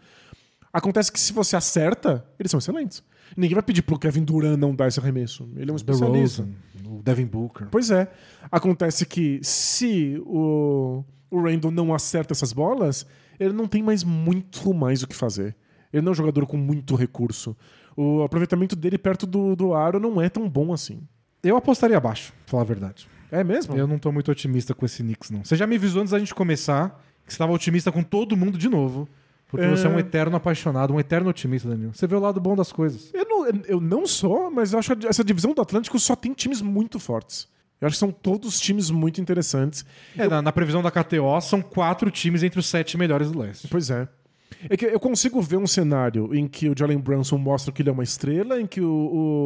Acontece que se você acerta, eles são excelentes. Ninguém vai pedir pro Kevin Durant não dar esse arremesso. Ele é um especialista. Rosen, o Devin Booker. Pois é. Acontece que se o, o Randall não acerta essas bolas, ele não tem mais muito mais o que fazer. Ele não é um jogador com muito recurso. O aproveitamento dele perto do, do aro não é tão bom assim. Eu apostaria abaixo, pra falar a verdade. É mesmo? Eu não tô muito otimista com esse Knicks, não. Você já me avisou antes da gente começar que você tava otimista com todo mundo de novo. Porque É. você é um eterno apaixonado, um eterno otimista, Danilo. Você vê o lado bom das coisas. Eu não, eu não sou, mas eu acho que essa divisão do Atlântico só tem times muito fortes. Eu acho que são todos times muito interessantes. É, na, na previsão da KTO, são quatro times entre os sete melhores do leste. Pois é. É que eu consigo ver um cenário em que o Jalen Brunson mostra que ele é uma estrela, em que o,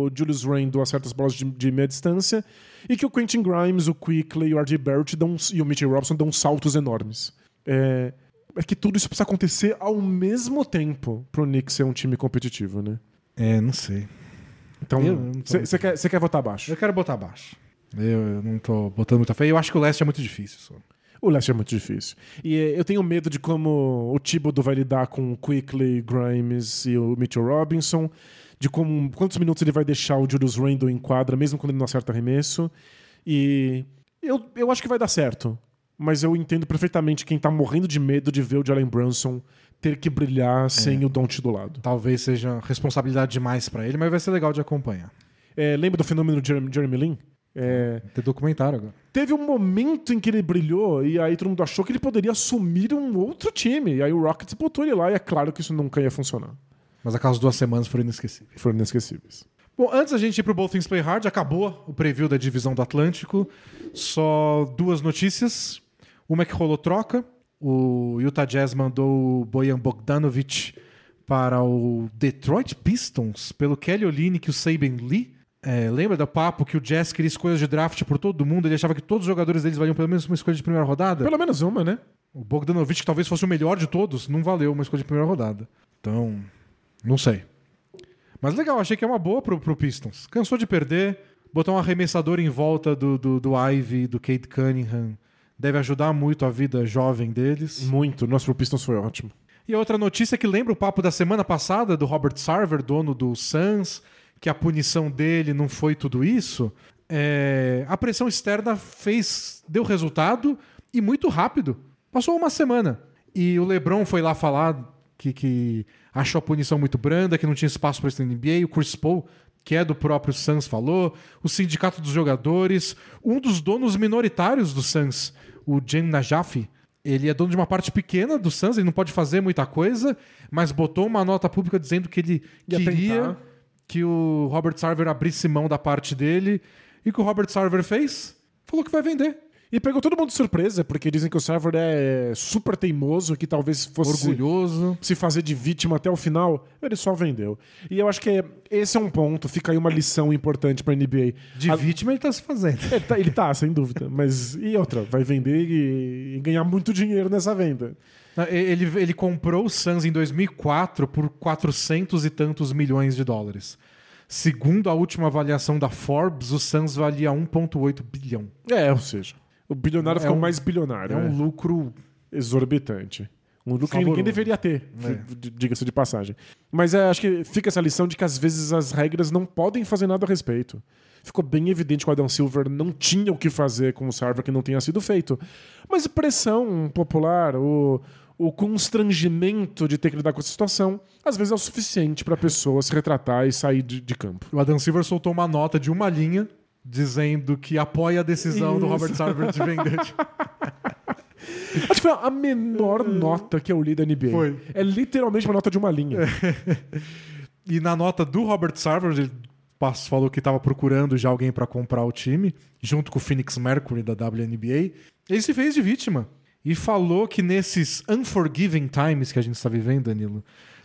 o Julius Randle acerta as bolas de, de meia distância, e que o Quentin Grimes, o Quickly e o R.J. Barrett dão, e o Mitchell Robson dão saltos enormes. É, é que tudo isso precisa acontecer ao mesmo tempo pro Knicks ser um time competitivo, né? É, não sei. Então, Eu você quer, cê quer votar abaixo? Eu quero botar abaixo. Eu, não tô botando muita fé. Eu acho que o leste é muito difícil. Só. O leste é muito difícil. E eh, eu tenho medo de como o Thibodeau vai lidar com o Quickly, Grimes e o Mitchell Robinson, de como, quantos minutos ele vai deixar o Julius Randle em quadra, mesmo quando ele não acerta arremesso. E eu, eu acho que vai dar certo. Mas eu entendo perfeitamente quem tá morrendo de medo de ver o Jalen Brunson ter que brilhar sem o Don't do lado. Talvez seja responsabilidade demais pra ele, mas vai ser legal de acompanhar. Eh, lembra do fenômeno Jeremy, Jeremy Lin? Eh, Tem documentário agora. teve um momento em que ele brilhou e aí todo mundo achou que ele poderia assumir um outro time. E aí o Rockets botou ele lá e é claro que isso nunca ia funcionar. Mas aquelas duas semanas foram inesquecíveis. Foram inesquecíveis. Bom, antes da gente ir pro Both Things Play Hard, acabou o preview da divisão do Atlântico. Só duas notícias. Uma é que rolou troca. O Utah Jazz mandou o Bojan Bogdanovic para o Detroit Pistons pelo Kelly Olynyk e o Saben Lee. É, lembra do papo que o Jazz queria escolhas de draft por todo mundo? Ele achava que todos os jogadores deles valiam pelo menos uma escolha de primeira rodada? Pelo menos uma, né? O Bogdanovic, que talvez fosse o melhor de todos, não valeu uma escolha de primeira rodada. Então, não sei. Mas legal, achei que é uma boa pro, pro Pistons. Cansou de perder, botar um arremessador em volta do, do, do Ivy do Kate Cunningham deve ajudar muito a vida jovem deles. Muito. Nosso pro Pistons foi ótimo. E outra notícia que lembra o papo da semana passada do Robert Sarver, dono do Suns, que a punição dele não foi tudo isso. É, a pressão externa fez deu resultado e muito rápido. Passou uma semana. E o LeBron foi lá falar que, que achou a punição muito branda, que não tinha espaço para isso na NBA. O Chris Paul, que é do próprio Suns, falou. O sindicato dos jogadores. Um dos donos minoritários do Suns, o Jen Najafi, ele é dono de uma parte pequena do Suns, ele não pode fazer muita coisa, mas botou uma nota pública dizendo que ele Ia queria tentar. Que o Robert Sarver abrisse mão da parte dele. E o que o Robert Sarver fez? Falou que vai vender. E pegou todo mundo de surpresa, porque dizem que o Server é super teimoso, que talvez fosse Orgulhoso. se fazer de vítima até o final. Ele só vendeu. E eu acho que é- esse é um ponto, fica aí uma lição importante pra NBA. De A- vítima ele tá se fazendo. Ele tá, ele tá, sem dúvida. Mas e outra? Vai vender e, e ganhar muito dinheiro nessa venda. Ele, ele comprou o Suns em 2004 por 400 e tantos milhões de dólares. Segundo a última avaliação da Forbes, o Suns valia 1,8 bilhão. É, ou seja, o bilionário É ficou um- mais bilionário. É um né? lucro. exorbitante. Um lucro que ninguém deveria ter, É. diga-se de passagem. Mas é, acho que fica essa lição de que às vezes as regras não podem fazer nada a respeito. Ficou bem evidente que o Adam Silver não tinha o que fazer com o server que não tenha sido feito. Mas pressão popular, o, o constrangimento de ter que lidar com essa situação, às vezes é o suficiente para a pessoa se retratar e sair de, de campo. O Adam Silver soltou uma nota de uma linha dizendo que apoia a decisão do Isso. Robert Sarver de vender. Acho que foi a menor nota que eu li da NBA. Foi. É literalmente uma nota de uma linha. E na nota do Robert Sarver, ele falou que estava procurando já alguém para comprar o time, junto com o Phoenix Mercury da WNBA. Ele se fez de vítima e falou que nesses unforgiving times que a gente está vivendo, Danilo,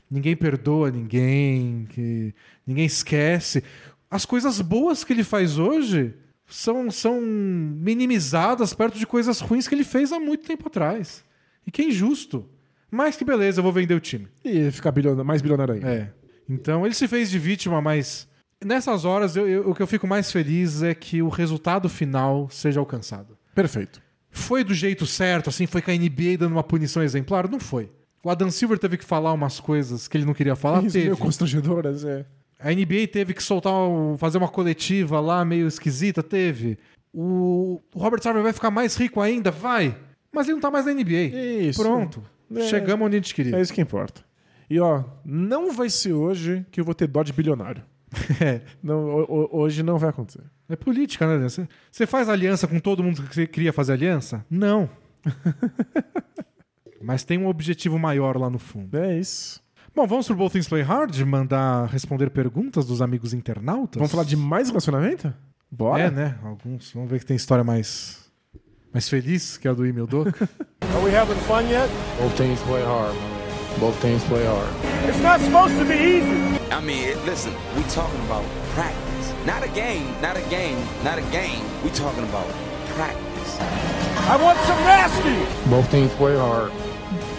ninguém perdoa ninguém, que ninguém esquece. As coisas boas que ele faz hoje são, são minimizadas perto de coisas ruins que ele fez há muito tempo atrás. E que é injusto. Mas que beleza, eu vou vender o time. E ficar bilionário, mais bilionário ainda. É. Então ele se fez de vítima, mas nessas horas eu- eu- o que eu fico mais feliz é que o resultado final seja alcançado. Perfeito. Foi do jeito certo, assim, foi com a NBA dando uma punição exemplar? Não foi. O Adam Silver teve que falar umas coisas que ele não queria falar. Isso, teve. meio constrangedoras, é. A NBA teve que soltar, fazer uma coletiva lá meio esquisita, teve. O, o Robert Sarver vai ficar mais rico ainda? Vai. Mas ele não tá mais na NBA. Isso. Pronto. É. Chegamos onde a gente queria. É isso que importa. E ó, não vai ser hoje que eu vou ter dó de bilionário. É. Não, ho- ho- hoje não vai acontecer. É política, né? Você- Você faz aliança com todo mundo que você queria fazer aliança? Não. Mas tem um objetivo maior lá no fundo. É isso. Bom, vamos pro Both Things Play Hard, mandar responder perguntas dos amigos internautas. Vamos falar de mais relacionamento? Bora. É, né? Alguns. Vamos ver que tem história mais, mais feliz, que é a do Emil Doca. Are we having fun yet? Both teams play hard. Both teams play hard. It's not supposed to be easy. I mean, it- listen, we talking about practice. Not a game, not a game, not a game. We talking about practice. I want some nasty. Both teams play hard.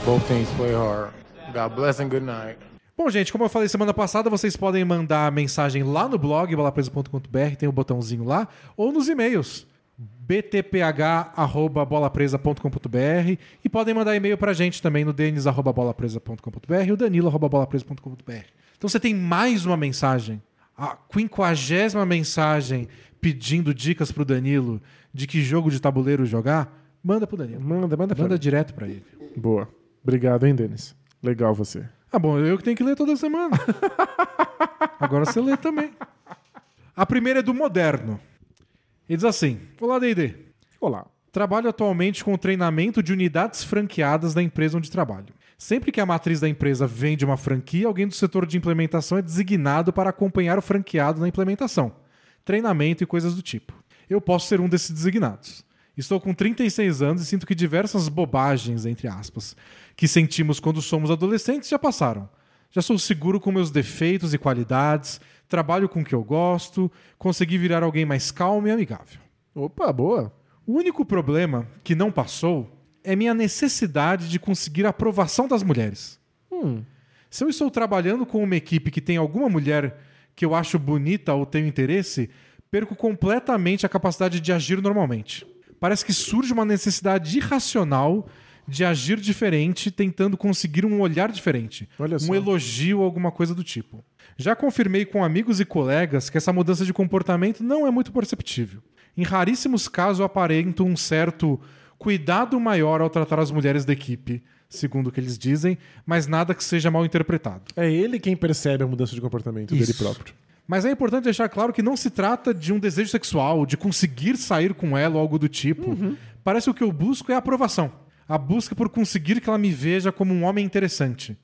Both teams play hard. God bless and good night. Bom, gente, como eu falei semana passada, vocês podem mandar mensagem lá no blog, bolapresa.com.br, tem o botãozinho lá, ou nos e-mails, btph.bolapresa.com.br e podem mandar e-mail pra gente também no denis.bolapresa.com.br e o danilo.bolapresa.com.br. Então você tem mais uma mensagem, a quinquagésima mensagem pedindo dicas pro Danilo de que jogo de tabuleiro jogar, manda pro Danilo. Manda, manda Manda direto pra ele. Boa. Obrigado, hein, Denis. Legal você. Ah, bom, eu que tenho que ler toda semana. Agora você lê também. A primeira é do Moderno. Ele diz assim: Olá, D&D. Olá. Trabalho atualmente com o treinamento de unidades franqueadas da empresa onde trabalho. Sempre que a matriz da empresa vende uma franquia, alguém do setor de implementação é designado para acompanhar o franqueado na implementação, treinamento e coisas do tipo. Eu posso ser um desses designados. Estou com 36 anos e sinto que diversas bobagens, entre aspas, que sentimos quando somos adolescentes já passaram. Já sou seguro com meus defeitos e qualidades, trabalho com o que eu gosto, consegui virar alguém mais calmo e amigável. Opa, boa. O único problema que não passou é minha necessidade de conseguir a aprovação das mulheres. Se eu estou trabalhando com uma equipe que tem alguma mulher que eu acho bonita ou tenho interesse, perco completamente a capacidade de agir normalmente. Parece que surge uma necessidade irracional de agir diferente, tentando conseguir um olhar diferente, um elogio ou alguma coisa do tipo. Já confirmei com amigos e colegas que essa mudança de comportamento não é muito perceptível. Em raríssimos casos, eu aparento um certo cuidado maior ao tratar as mulheres da equipe, segundo o que eles dizem, mas nada que seja mal interpretado. É ele quem percebe a mudança de comportamento dele Isso. próprio. Mas é importante deixar claro que não se trata de um desejo sexual, de conseguir sair com ela ou algo do tipo. Parece que o que eu busco é a aprovação. A busca por conseguir que ela me veja como um homem interessante.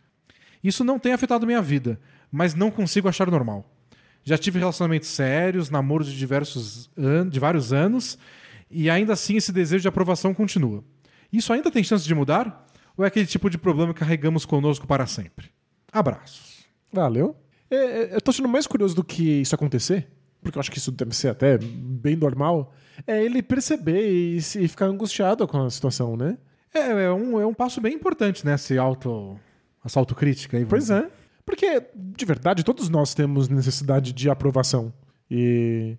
Isso não tem afetado minha vida, mas não consigo achar normal. Já tive relacionamentos sérios, namoros de diversos de vários anos, e ainda assim esse desejo de aprovação continua. Isso ainda tem chance de mudar? Ou é aquele tipo de problema que carregamos conosco para sempre? Abraços. Valeu. É, é, eu tô achando mais curioso do que isso acontecer, porque eu acho que isso deve ser até bem normal, é ele perceber e, e ficar angustiado com a situação, né? É, é um, é um passo bem importante, né? Esse auto, essa autocrítica aí. Pois é. Porque, de verdade, todos nós temos necessidade de aprovação. E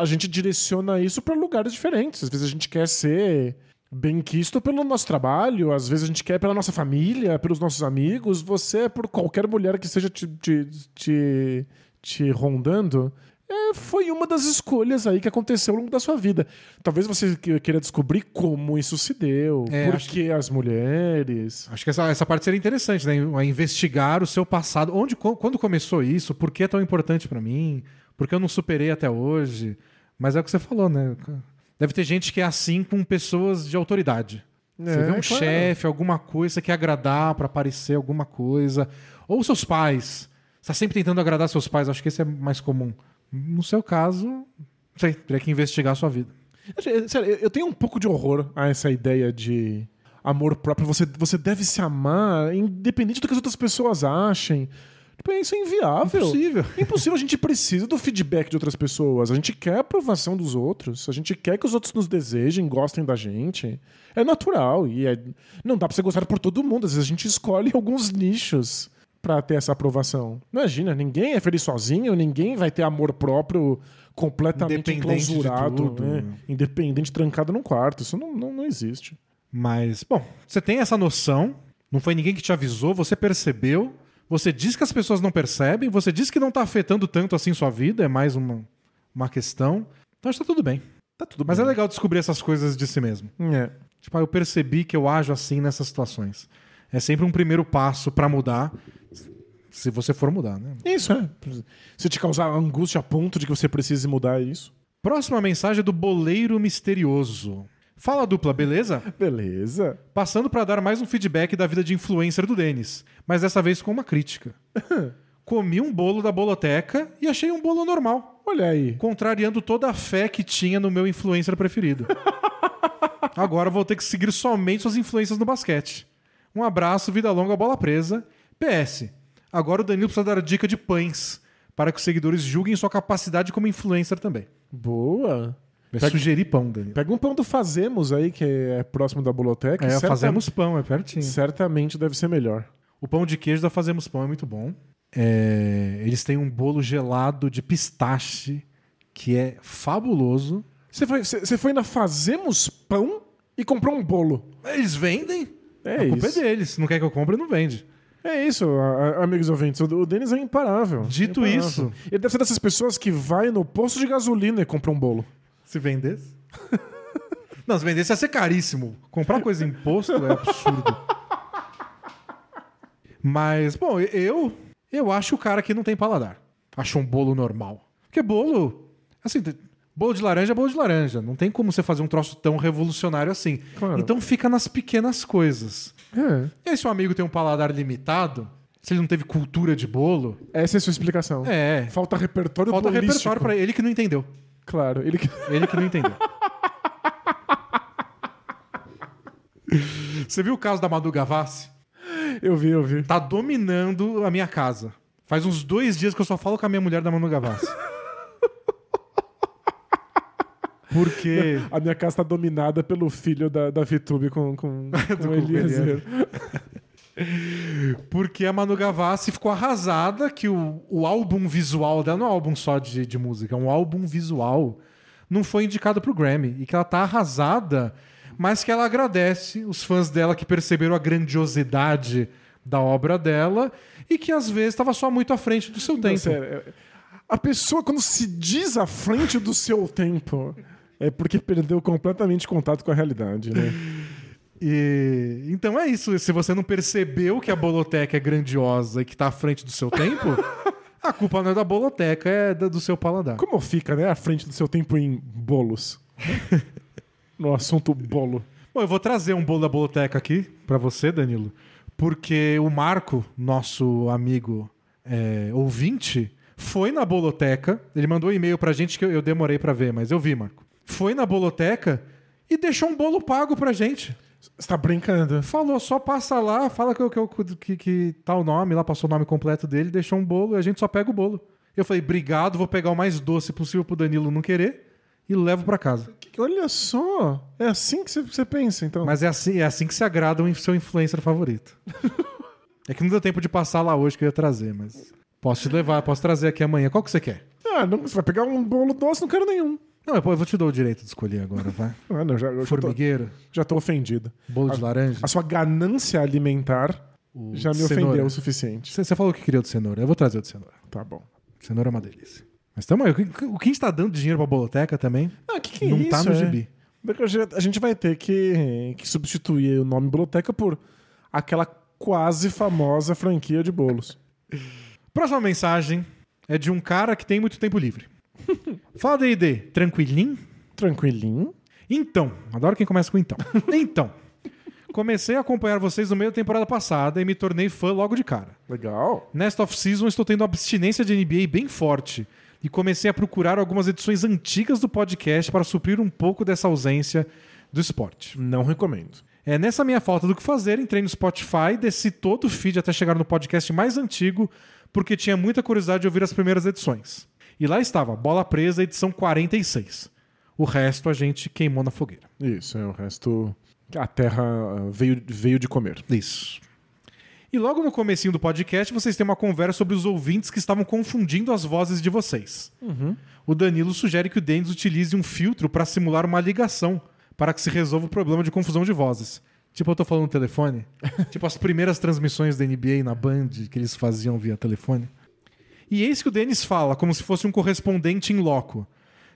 a gente direciona isso para lugares diferentes. Às vezes a gente quer ser bem quisto pelo nosso trabalho, às vezes a gente quer pela nossa família, pelos nossos amigos. Você, é por qualquer mulher que esteja te, te, te, te rondando, é, foi uma das escolhas aí que aconteceu ao longo da sua vida. Talvez você que- queira descobrir como isso se deu, É, por que as mulheres. Acho que essa, essa parte seria interessante, né? A investigar o seu passado. Onde, quando começou isso? Por que é tão importante pra mim? Por que eu não superei até hoje? Mas é o que você falou, né? Deve ter gente que é assim com pessoas de autoridade. você É, vê um claro. chefe, alguma coisa, você quer agradar pra aparecer alguma coisa. Ou seus pais. Você tá sempre tentando agradar seus pais. Acho que esse é mais comum. No seu caso, não sei, teria que investigar a sua vida. Sério, eu tenho um pouco de horror a essa ideia de amor próprio. Você, você deve se amar, independente do que as outras pessoas achem. Tipo, isso é inviável. Impossível. Impossível. A gente precisa do feedback de outras pessoas. A gente quer a aprovação dos outros. A gente quer que os outros nos desejem, gostem da gente. É natural. E é- não dá pra ser gostado por todo mundo. Às vezes a gente escolhe alguns nichos pra ter essa aprovação. Imagina, ninguém é feliz sozinho, ninguém vai ter amor próprio completamente enclausurado, tudo, né? né? independente, trancado num quarto. Isso não, não, não existe. Mas, bom, você tem essa noção Não foi ninguém que te avisou, você percebeu. Você diz que as pessoas não percebem, você diz que não tá afetando tanto assim sua vida, é mais uma, uma questão. Então acho que tá tudo bem. Tá tudo Mas é bem. legal descobrir essas coisas de si mesmo. É. Tipo, ah, eu percebi que eu ajo assim nessas situações. É sempre um primeiro passo pra mudar, se você for mudar, né? Isso, é. Se te causar angústia a ponto de que você precise mudar isso. Próxima mensagem é do Boleiro Misterioso. Fala dupla, beleza? Beleza. Passando pra dar mais um feedback da vida de influencer do Denis, mas dessa vez com uma crítica. Comi um bolo da boloteca e achei um bolo normal, Olha aí. contrariando toda a fé que tinha no meu influencer preferido. Agora vou ter que seguir somente suas influências no basquete. Um abraço, vida longa, bola presa. PS. Agora o Danilo precisa dar dica de pães para que os seguidores julguem sua capacidade como influencer também. Boa. Vai Pega- sugerir pão, Danilo. Pega um pão do Fazemos aí, que é próximo da Boloteca. É, certa- fazemos pão, é pertinho. Certamente deve ser melhor. O pão de queijo da Fazemos Pão é muito bom. É, eles têm um bolo gelado de pistache que é fabuloso. Você foi, foi na Fazemos Pão e comprou um bolo. Eles vendem. É a culpa isso. é deles. Não quer que eu compre, não vende. É isso, a- a- amigos ouvintes. O o Denis é imparável. Dito Imparável. isso- Ele deve ser dessas pessoas que vai no posto de gasolina e compra um bolo. Se vendesse. não, se vendesse ia ser caríssimo. Comprar coisa em imposto é absurdo. Mas, bom, eu eu acho o cara que não tem paladar. Acho um bolo normal. Porque bolo, assim, bolo de laranja é bolo de laranja. Não tem como você fazer um troço tão revolucionário assim. Claro. Então fica nas pequenas coisas. É. E aí, se o amigo tem um paladar limitado, se ele não teve cultura de bolo, Essa é a sua explicação. é. Falta repertório Falta bolístico. repertório pra ele que não entendeu. Claro, ele que... Ele que não entendeu. Você viu o caso da Madu Gavassi? Eu vi, eu vi. Tá dominando a minha casa. Faz uns dois dias que eu só falo com a minha mulher da Manu Gavassi. Porque. A minha casa tá dominada pelo filho da, da VTube com, com, com o Eliezer. Porque a Manu Gavassi ficou arrasada que o, o álbum visual dela, não é um álbum só de, de música, é um álbum visual, não foi indicado pro Grammy. E que ela tá arrasada, mas que ela agradece os fãs dela que perceberam a grandiosidade da obra dela e que às vezes estava só muito à frente do seu Não, tempo. sério, a pessoa, quando se diz à frente do seu tempo, é porque perdeu completamente contato com a realidade, né? E então é isso. Se você não percebeu que a Boloteca é grandiosa e que tá à frente do seu tempo, a culpa não é da Boloteca, é do seu paladar. Como fica, né? À frente do seu tempo em bolos. no assunto bolo. Bom, eu vou trazer um bolo da Boloteca aqui pra você, Danilo, porque o Marco, nosso amigo é, ouvinte, foi na Boloteca. Ele mandou um e-mail pra gente que eu, demorei pra ver, mas eu vi, Marco. Foi na Boloteca e deixou um bolo pago pra gente. Você tá brincando? Falou, só passa lá, fala que, que, que, que tá o nome, lá passou o nome completo dele, deixou um bolo e a gente só pega o bolo. Eu falei, obrigado, vou pegar o mais doce possível pro Danilo não querer e levo pra casa. Olha só. É assim que você- você pensa, então. Mas é assim, é assim que se agrada o seu influencer favorito. é que não deu tempo de passar lá hoje que eu ia trazer, mas posso te levar, posso trazer aqui amanhã. Qual que você quer? Ah, não, você vai pegar um bolo doce, não quero nenhum. Não, eu vou te dar o direito de escolher agora, vai. Ah, não, já, eu já, tô, Formigueiro, já tô ofendido. bolo de laranja. A sua ganância alimentar o já me de ofendeu cenoura. o suficiente. Você falou que queria o de cenoura, eu vou trazer o de cenoura. Tá bom. Cenoura é uma delícia. Mas tamo aí, o que o que a gente tá dando de dinheiro pra boloteca também Ah, que que é não isso? tá no é? gibi. A gente- A gente vai ter que, que substituir o nome Biblioteca por aquela quase famosa franquia de bolos. Próxima mensagem é de um cara que tem muito tempo livre. Fala D&D, tranquilinho? Tranquilinho. Então, adoro quem começa com então. Então, comecei a acompanhar vocês no meio da temporada passada e me tornei fã logo de cara. Legal. Nesta off-season estou tendo abstinência de NBA bem forte e comecei a procurar algumas edições antigas do podcast para suprir um pouco dessa ausência do esporte. Não recomendo. É, nessa minha falta do que fazer, entrei no Spotify, desci todo o feed até chegar no podcast mais antigo, porque tinha muita curiosidade de ouvir as primeiras edições. E lá estava, Bola Presa, edição 46. O resto a gente queimou na fogueira. Isso, é o resto. A terra ah, veio, veio de comer. Isso. E logo no comecinho do podcast, vocês têm uma conversa sobre os ouvintes que estavam confundindo as vozes de vocês. O Danilo sugere que o Denis utilize um filtro para simular uma ligação, para que se resolva o problema de confusão de vozes. Tipo, eu tô falando no telefone. tipo, as primeiras transmissões da NBA na Band que eles faziam via telefone. E eis que o Denis fala, como se fosse um correspondente em loco.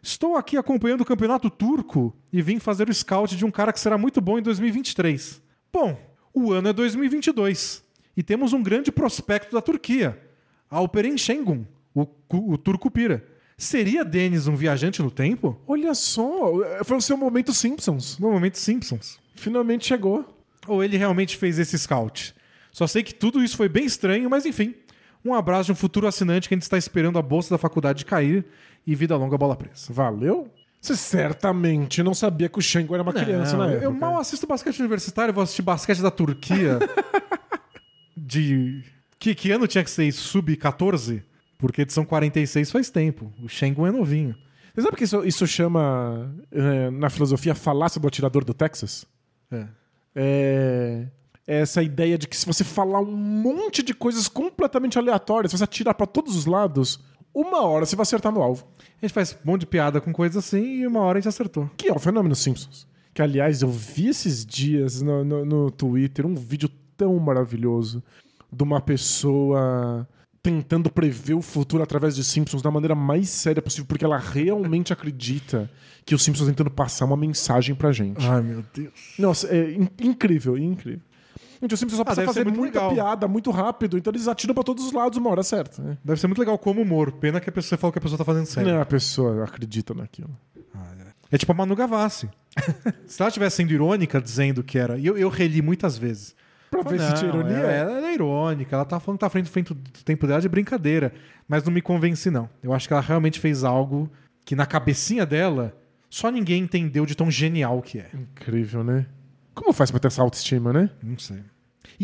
Estou aqui acompanhando o campeonato turco e vim fazer o scout de um cara que será muito bom em 2023. Bom, o ano é 2022 e temos um grande prospecto da Turquia, Alperen Şengün, o, o turco pira. Seria Denis um viajante no tempo? Olha só, foi o seu momento Simpsons. No momento Simpsons. Finalmente chegou. Ou ele realmente fez esse scout? Só sei que tudo isso foi bem estranho, mas enfim. Um abraço de um futuro assinante que a gente está esperando a bolsa da faculdade cair e vida longa bola presa. Valeu? Você certamente não sabia que o Shengo era uma criança Não, na eu- época. Eu mal assisto basquete universitário, vou assistir basquete da Turquia. de. Que, que ano tinha que ser isso? Sub-14? Porque edição 46 faz tempo. O Schengen é novinho. Você sabe que isso, isso chama, eh, na filosofia, falácia do atirador do Texas? É. É é essa ideia de que se você falar um monte de coisas completamente aleatórias, se você atirar pra todos os lados, uma hora você vai acertar no alvo. A gente faz um monte de piada com coisas assim e uma hora a gente acertou. Que é o fenômeno Simpsons. Que, aliás, eu vi esses dias no, no, no Twitter um vídeo tão maravilhoso de uma pessoa tentando prever o futuro através de Simpsons da maneira mais séria possível, porque ela realmente acredita que os Simpsons tentando passar uma mensagem pra gente. Ai, meu Deus. Nossa, é in- incrível, incrível. Gente, os Simpsons só Ah, precisa fazer muita legal. piada muito rápido, então eles atiram pra todos os lados uma hora certa. né? Deve ser muito legal como humor. Pena que a pessoa falou que a pessoa tá fazendo sério. Não, a pessoa acredita naquilo. É tipo a Manu Gavassi. se ela estivesse sendo irônica, dizendo que era. Eu, eu reli muitas vezes. Pra ver se tinha Não, ironia. é- Ela, é irônica, ela tá falando que tá à frente do frente do tempo dela de brincadeira. Mas não me convence, não. Eu acho que ela realmente fez algo que na cabecinha dela só ninguém entendeu de tão genial que é. Incrível, né? Como faz pra ter essa autoestima, né? Não sei.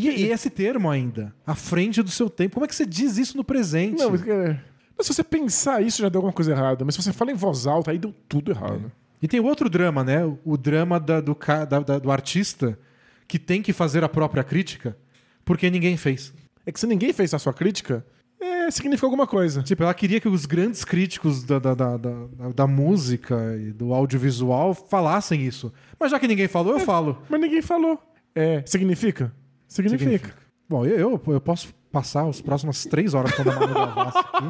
E, e esse termo ainda, à frente do seu tempo. Como é que você diz isso no presente? Não, mas, é, mas se você pensar isso, já deu alguma coisa errada. Mas se você fala em voz alta, aí deu tudo errado. E tem outro drama, né? O drama da- do, da- da- do artista que tem que fazer a própria crítica porque ninguém fez. É que se ninguém fez a sua crítica, é, significa alguma coisa. Tipo, ela queria que os grandes críticos da, da, da, da, da música e do audiovisual falassem isso. Mas já que ninguém falou, eu falo. Mas ninguém falou. É, significa? Significa. Significa. Bom, eu, eu, posso passar as próximas três horas falando da Manu Gavassi aqui.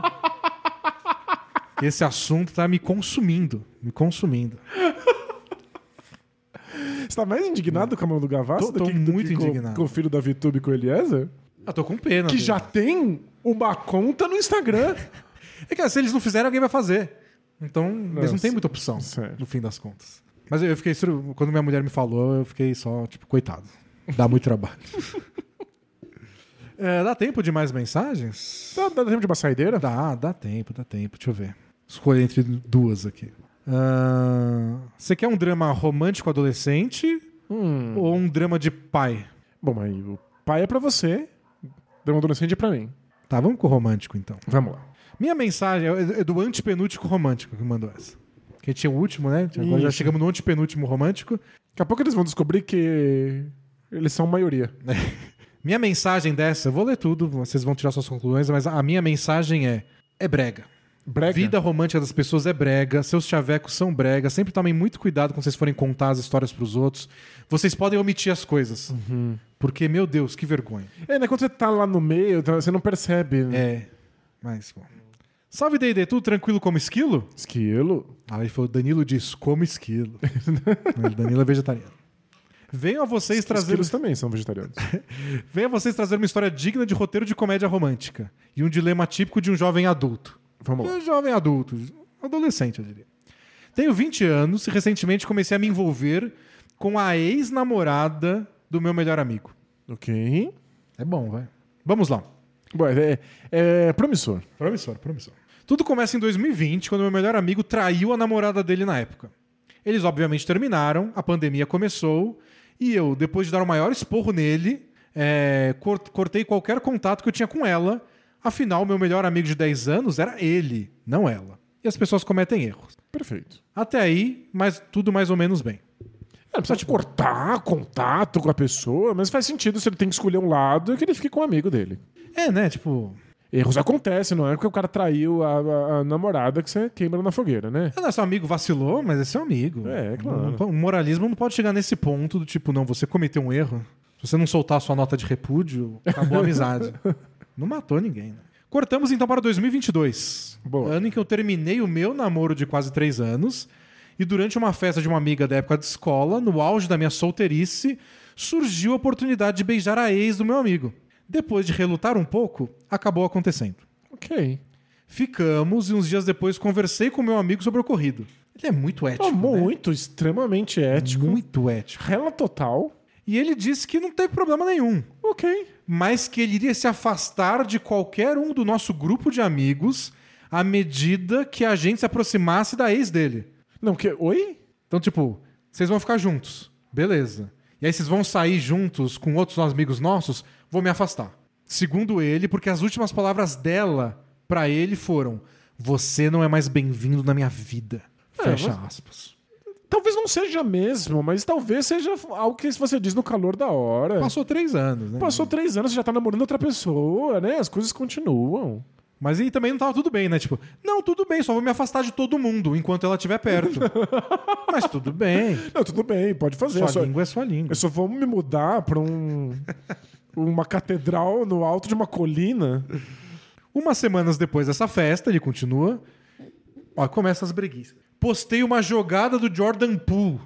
Esse assunto tá me consumindo. Me consumindo. Você tá mais indignado com a mão do Gavassi Tô- do tô que, do muito que com- indignado. Com, o filho da Vitube e com o Eliezer? Eu tô com pena. Que dele. já tem uma conta no Instagram. É que se eles não fizerem, alguém vai fazer. Então, eles não têm muita opção, no fim das contas. Mas eu fiquei. Quando minha mulher me falou, eu fiquei só, tipo, coitado. Dá muito trabalho. É, dá tempo de mais mensagens? Dá, dá tempo de uma saideira? Dá, dá tempo, dá tempo. Deixa eu ver. Escolha entre duas aqui. Ah, Você quer um drama romântico adolescente Hum. ou um drama de pai? Bom, mas o pai é pra você, drama adolescente é pra mim. Tá, vamos com o romântico então. Vamos lá. Minha mensagem é é do antepenúltimo romântico que mandou essa. Que tinha o último, né? Agora já Isso. chegamos no antepenúltimo romântico. Daqui a pouco eles vão descobrir que eles são maioria. Minha mensagem dessa, eu vou ler tudo, vocês vão tirar suas conclusões, mas a minha mensagem é: é brega. Brega. Vida romântica das pessoas é brega, seus chavecos são brega. Sempre tomem muito cuidado quando vocês forem contar as histórias pros outros. Vocês podem omitir as coisas. Porque, meu Deus, que vergonha. É, né? Quando você tá lá no meio, tá- você não percebe. né? É. Mas, bom. Salve, D&D, tudo tranquilo como esquilo? Esquilo. Aí ele falou, Danilo diz, como esquilo. Danilo é vegetariano. Venho a vocês trazer... Esquilos também são vegetarianos. Venho a vocês trazer uma história digna de roteiro de comédia romântica. E um dilema típico de um jovem adulto. Vamos lá. Um jovem adulto. Adolescente, eu diria. Tenho 20 anos e recentemente comecei a me envolver com a ex-namorada do meu melhor amigo. Ok. É bom, vai. Vamos lá. Bom, é, é promissor. Promissor, promissor. Tudo começa em 2020, quando meu melhor amigo traiu a namorada dele na época. Eles obviamente terminaram, a pandemia começou, e eu, depois de dar o maior esporro nele, é, cort- cortei qualquer contato que eu tinha com ela. Afinal, meu melhor amigo de 10 anos era ele, não ela. E as pessoas cometem erros. Perfeito. Até aí, mas tudo mais ou menos bem. É, não precisa de cortar contato com a pessoa, mas faz sentido se ele tem que escolher um lado que ele fique com o amigo dele. É, né? Tipo, Erros acontecem, não é porque o cara traiu a, a- a namorada que você queima na fogueira, né? Não, seu amigo vacilou, mas é seu amigo. É, claro. Não- O moralismo não pode chegar nesse ponto do tipo, não, você cometeu um erro. Se você não soltar a sua nota de repúdio, acabou a amizade. não matou ninguém. né? Cortamos então para 2022. Boa. Ano em que eu terminei o meu namoro de quase três anos. E durante uma festa de uma amiga da época de escola, no auge da minha solteirice, surgiu a oportunidade de beijar a ex do meu amigo. Depois de relutar um pouco, acabou acontecendo. Ok. Ficamos e uns dias depois conversei com meu amigo sobre o ocorrido. Ele é muito ético. Ah, né? muito, extremamente ético. Muito ético. Rela total. E ele disse que não teve problema nenhum, Ok. mas que ele iria se afastar de qualquer um do nosso grupo de amigos à medida que a gente se aproximasse da ex dele. Não, que. Oi? Então, tipo, vocês vão ficar juntos. Beleza. E aí vocês vão sair juntos com outros amigos nossos, vou me afastar. Segundo ele, porque as últimas palavras dela pra ele foram: Você não é mais bem-vindo na minha vida. É, Fecha mas- aspas. Talvez não seja mesmo, mas talvez seja algo que você diz no calor da hora. Passou três anos, né? Passou três anos, você já tá namorando outra pessoa, né? As coisas continuam. Mas aí também não tava tudo bem, né? Tipo, não, tudo bem, só vou me afastar de todo mundo enquanto ela estiver perto. Mas tudo bem. Não, tudo bem, pode fazer. Sua só, língua é sua língua. eu só vou me mudar pra um. uma catedral no alto de uma colina. Umas semanas depois dessa festa, ele continua. Ó, começa as breguices. Postei uma jogada do Jordan Poole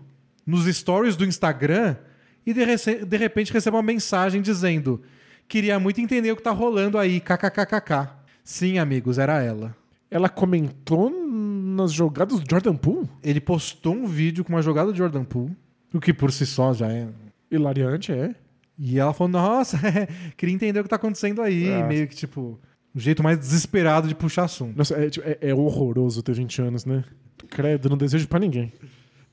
nos stories do Instagram e de, rece- de repente recebo uma mensagem dizendo: Queria muito entender o que tá rolando aí, kkkk. Sim, amigos, era ela. Ela comentou nas jogadas do Jordan Poole? Ele postou um vídeo com uma jogada do Jordan Poole, o que por si só já é Hilariante, é. E ela falou, nossa, queria entender o que tá acontecendo aí. Ah. Meio que, tipo, o jeito mais desesperado de puxar assunto. Nossa, é, tipo, é- é horroroso ter 20 anos, né? Credo, não desejo pra ninguém.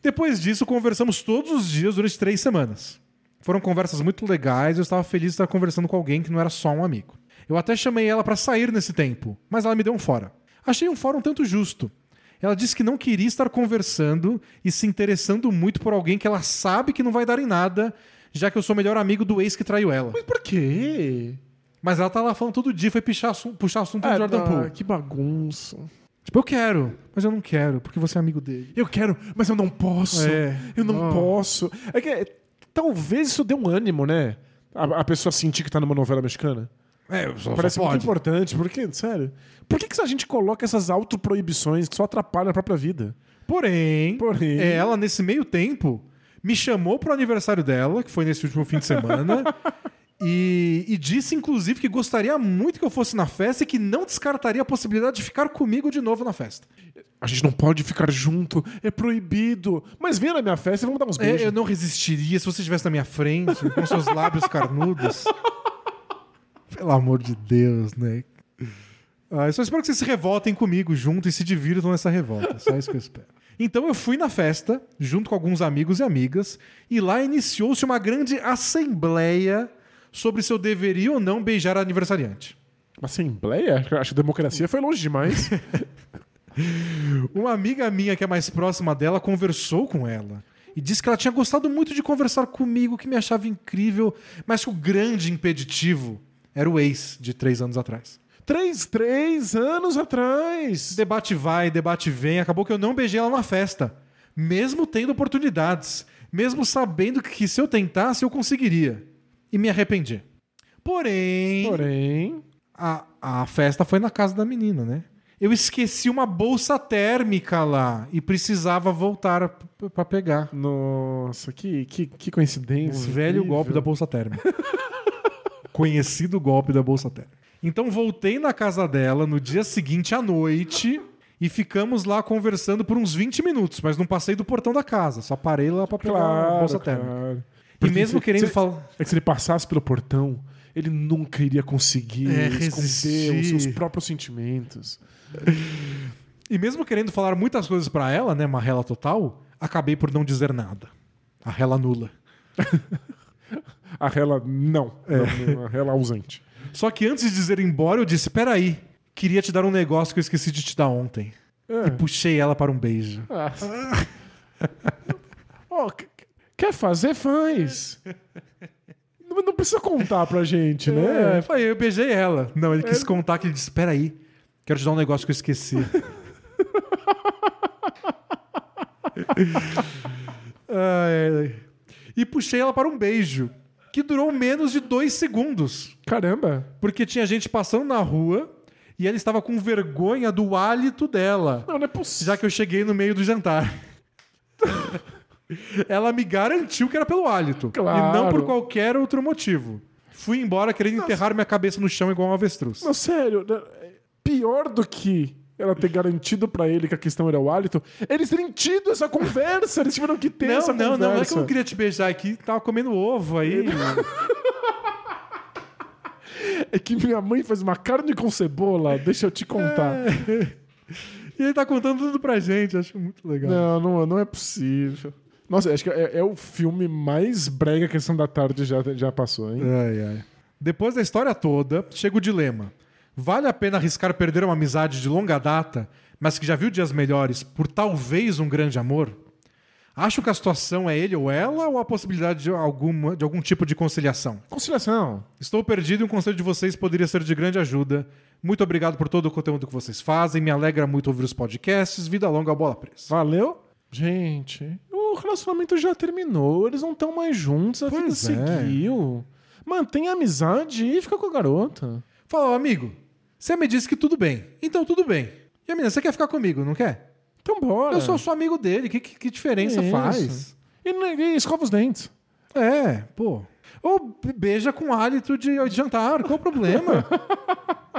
Depois disso, conversamos todos os dias durante três semanas. Foram conversas muito legais e eu estava feliz de estar conversando com alguém que não era só um amigo. Eu até chamei ela pra sair nesse tempo, mas ela me deu um fora. Achei um fora um tanto justo. Ela disse que não queria estar conversando e se interessando muito por alguém que ela sabe que não vai dar em nada, já que eu sou o melhor amigo do ex que traiu ela. Mas por quê? Mas ela tá lá falando todo dia, foi puxar puxar assunto do Ah, Jordan tá, Poole. Que bagunça. Tipo, eu quero, mas eu não quero, porque você é amigo dele. Eu quero, mas eu não posso. É. Eu não posso. É que é, talvez isso dê um ânimo, né? A, a pessoa sentir que tá numa novela mexicana. É, só, Parece muito importante, porque, sério. Por que, que a gente coloca essas autoproibições que só atrapalham a própria vida? Porém, Porém. ela, nesse meio tempo, me chamou pro aniversário dela, que foi nesse último fim de semana, e, e disse, inclusive, que gostaria muito que eu fosse na festa e que não descartaria a possibilidade de ficar comigo de novo na festa. A gente não pode ficar junto, é proibido. Mas venha na minha festa e vamos dar uns É, beijos. eu não resistiria se você estivesse na minha frente, com seus lábios carnudos. Pelo amor de Deus, né? Ah, só espero que vocês se revoltem comigo junto e se divirtam nessa revolta. Só isso que eu espero. Então eu fui na festa, junto com alguns amigos e amigas, e lá iniciou-se uma grande assembleia sobre se eu deveria ou não beijar a aniversariante. Assembleia? Acho que a democracia foi longe demais. Uma amiga minha que é mais próxima dela conversou com ela e disse que ela tinha gostado muito de conversar comigo, que me achava incrível, mas que o grande impeditivo era o ex de três anos atrás. três, três anos atrás. Debate vai, debate vem, acabou que eu não beijei ela na festa, mesmo tendo oportunidades, mesmo sabendo que se eu tentasse eu conseguiria. E me arrependi. Porém, Porém, a, a festa foi na casa da menina, né? Eu esqueci uma bolsa térmica lá e precisava voltar p- pra pegar. nossa, que, que, que O coincidência. velho incrível. golpe da bolsa térmica. Conhecido golpe da bolsa térmica. Então voltei na casa dela no dia seguinte à noite e ficamos lá conversando por uns 20 minutos, mas não passei do portão da casa, só parei lá pra pegar a Claro, bolsa térmica. claro. E mesmo se- querendo se- falar. É que se ele passasse pelo portão, ele nunca iria conseguir É, esconder os seus próprios sentimentos. E mesmo querendo falar muitas coisas pra ela, né, uma rela total, acabei por não dizer nada. A rela nula. A rela, não. É. Não, A rela ausente. Só que antes de dizer embora, eu disse: peraí, queria te dar um negócio que eu esqueci de te dar ontem. E puxei ela para um beijo. Ah. Qu- quer fazer, faz. Não não precisa contar pra gente, É, né? eu falei, eu beijei ela. Não, ele quis contar que ele disse: Peraí, quero te dar um negócio que eu esqueci. Ai, ai. E puxei ela para um beijo, que durou menos de dois segundos. Caramba. Porque tinha gente passando na rua e ela estava com vergonha do hálito dela, Não, não é possível. já que eu cheguei no meio do jantar. ela me garantiu que era pelo hálito. Claro. E não por qualquer outro motivo. Fui embora querendo enterrar minha cabeça no chão igual um avestruz. Não, sério, né? pior do que ela ter garantido pra ele que a questão era o hálito, eles terem tido essa conversa, eles tiveram que ter Não, essa não, conversa. não, não é que eu não queria te beijar aqui, tava comendo ovo aí. É que minha mãe faz uma carne com cebola, deixa eu te contar. e ele tá contando tudo pra gente, acho muito legal. Não, não, não é possível. Nossa, acho que é, é o filme mais brega que a Sessão da Tarde já, já passou, hein? Ai, ai. Depois da história toda, chega o dilema. Vale a pena arriscar perder uma amizade de longa data, mas que já viu dias melhores, por talvez um grande amor? Acho que a situação é ele ou ela, ou a possibilidade de, alguma, de algum tipo de conciliação? Conciliação. Estou perdido e um conselho de vocês poderia ser de grande ajuda. Muito obrigado por todo o conteúdo que vocês fazem. Me alegra muito ouvir os podcasts. Vida longa, bola presa. Valeu? Gente, o relacionamento já terminou, eles não estão mais juntos, a vida Pois é. seguiu. Mantém a amizade e fica com a garota. Fala, amigo, você me disse que tudo bem. Então tudo bem. E a menina, você quer ficar comigo, não quer? Então bora. Eu sou só amigo dele. Que, que, que diferença Isso. faz? E, e escova os dentes. É, pô. Ou be- beija com hálito de, de jantar. Qual o problema?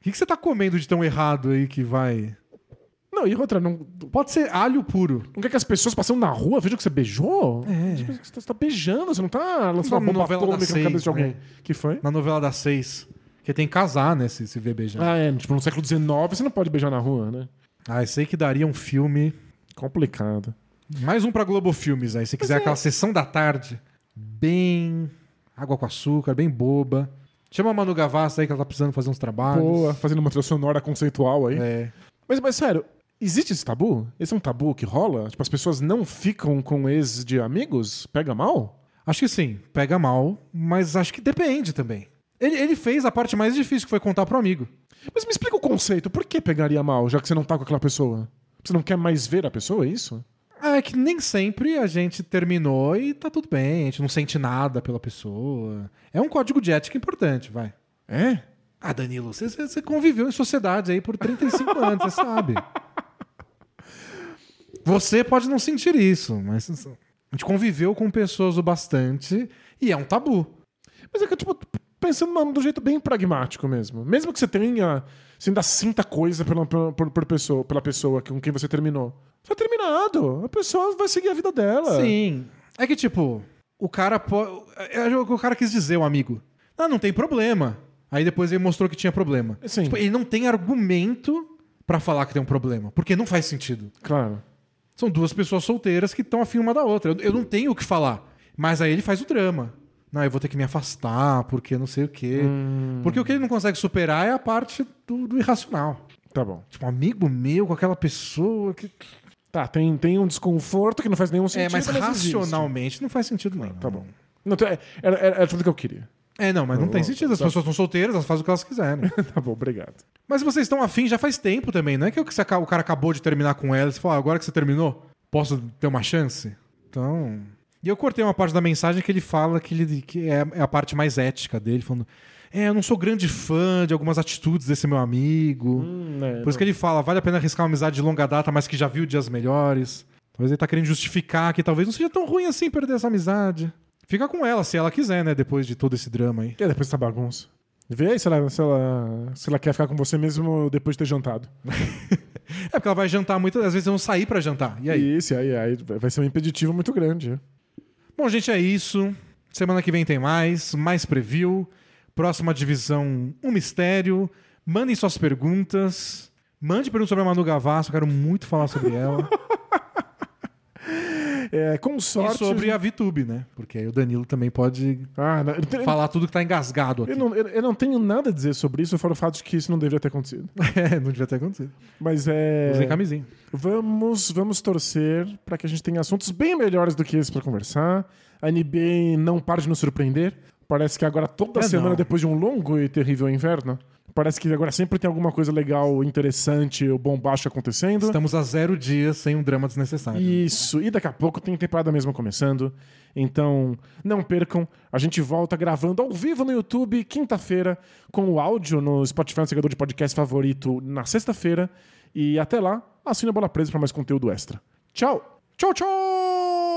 O que, que você tá comendo de tão errado aí que vai. Não, e outra, não, Pode ser alho puro. não quer que as pessoas passando na rua vejam que você beijou? É. Tipo, Você tá beijando, você não tá lançando Uma uma bomba novela atômica na seis, cabeça de alguém. né? Que foi? Na novela das seis. Que tem que casar, né? Se, se vê beijando. Ah, é. Tipo, no século XIX você não pode beijar na rua, né? Ah, sei que daria um filme. Complicado. Mais um pra Globo Filmes aí. Se quiser aquela sessão da tarde. Bem. Água com açúcar, bem boba. Chama a Manu Gavassi aí que ela tá precisando fazer uns trabalhos. Boa, fazendo uma trilha sonora conceitual aí. É. Mas, mas sério, existe esse tabu? Esse é um tabu que rola? Tipo, as pessoas não ficam com ex de amigos? Pega mal? Acho que sim, pega mal, mas acho que depende também. Ele, ele fez a parte mais difícil, que foi contar pro amigo. Mas me explica o conceito. Por que pegaria mal, já que você não tá com aquela pessoa? Você não quer mais ver a pessoa, é isso? Ah, É que nem sempre a gente terminou e tá tudo bem, a gente não sente nada pela pessoa. É um código de ética importante, vai. É? Ah, Danilo, você, você você conviveu em sociedade aí por 35 anos, você sabe. Você pode não sentir isso, mas a gente conviveu com pessoas o bastante e é um tabu. Mas é que, tipo, pensando do jeito bem pragmático mesmo. Mesmo que você tenha. Você ainda sinta coisa pela, pela, por- pessoa, pela pessoa com quem você terminou. Foi terminado. A pessoa vai seguir a vida dela. Sim. É que, tipo, o cara pode. É o que o cara quis dizer, o amigo. Ah, não tem problema. Aí depois ele mostrou que tinha problema. Sim. Tipo, ele não tem argumento pra falar que tem um problema. Porque não faz sentido. Claro. São duas pessoas solteiras que estão afim uma da outra. Eu, eu não tenho o que falar. Mas aí ele faz o drama. Não, eu vou ter que me afastar, porque não sei o quê. Hum. Porque o que ele não consegue superar é a parte do, do irracional. Tá bom. Tipo, um amigo meu com aquela pessoa que. Tá, tem, tem um desconforto que não faz nenhum É, sentido. mas existe. racionalmente não faz sentido nenhum. Tá bom. Não, é- era, era, era tudo que eu queria. É, não, mas não tem sentido. As pessoas estão solteiras, elas fazem o que elas quiserem. Tá bom, obrigado. mas se vocês estão afim já faz tempo também, não é que o cara acabou de terminar com ela e você fala, ah, agora que você terminou, posso ter uma chance? Então. E eu cortei uma parte da mensagem que ele fala que, ele, que é, é a parte mais ética dele, falando. É, eu não sou grande fã de algumas atitudes desse meu amigo. é, Por isso que ele fala, vale a pena arriscar uma amizade de longa data, mas que já viu dias melhores. Talvez ele tá querendo justificar que talvez não seja tão ruim assim perder essa amizade. Fica com ela, se ela quiser, né? Depois de todo esse drama aí. E depois dessa bagunça. Vê aí se ela, se, ela, se ela quer ficar com você mesmo depois de ter jantado. É porque ela vai jantar muitas às vezes vão sair pra jantar. E aí? Isso, aí, aí vai ser um impeditivo muito grande. Bom, gente, é isso. Semana que vem tem mais, mais preview. Próxima divisão, um mistério. Mandem suas perguntas. Mande perguntas sobre a Manu Gavassi, eu quero muito falar sobre ela. É, com sorte. E sobre a VTube, né? Porque aí o Danilo também pode Ah, não, eu, falar tudo que tá engasgado aqui. eu não, eu- eu não tenho nada a dizer sobre isso, fora o fato de que isso não deveria ter acontecido. É, não devia ter acontecido. Mas é. Usem camisinha. Vamos, vamos torcer para que a gente tenha assuntos bem melhores do que esse para conversar. A NBA não para de nos surpreender. Parece que agora toda É, semana, não. depois de um longo e terrível inverno, parece que agora sempre tem alguma coisa legal, interessante ou bombástico acontecendo. Estamos a zero dias sem um drama desnecessário. Isso, e daqui a pouco tem temporada mesmo começando. Então, não percam. A gente volta gravando ao vivo no YouTube, quinta-feira, com o áudio no Spotify, no seguidor de podcast favorito, na sexta-feira. E até lá, assina a Bola Presa para mais conteúdo extra. Tchau! Tchau, tchau!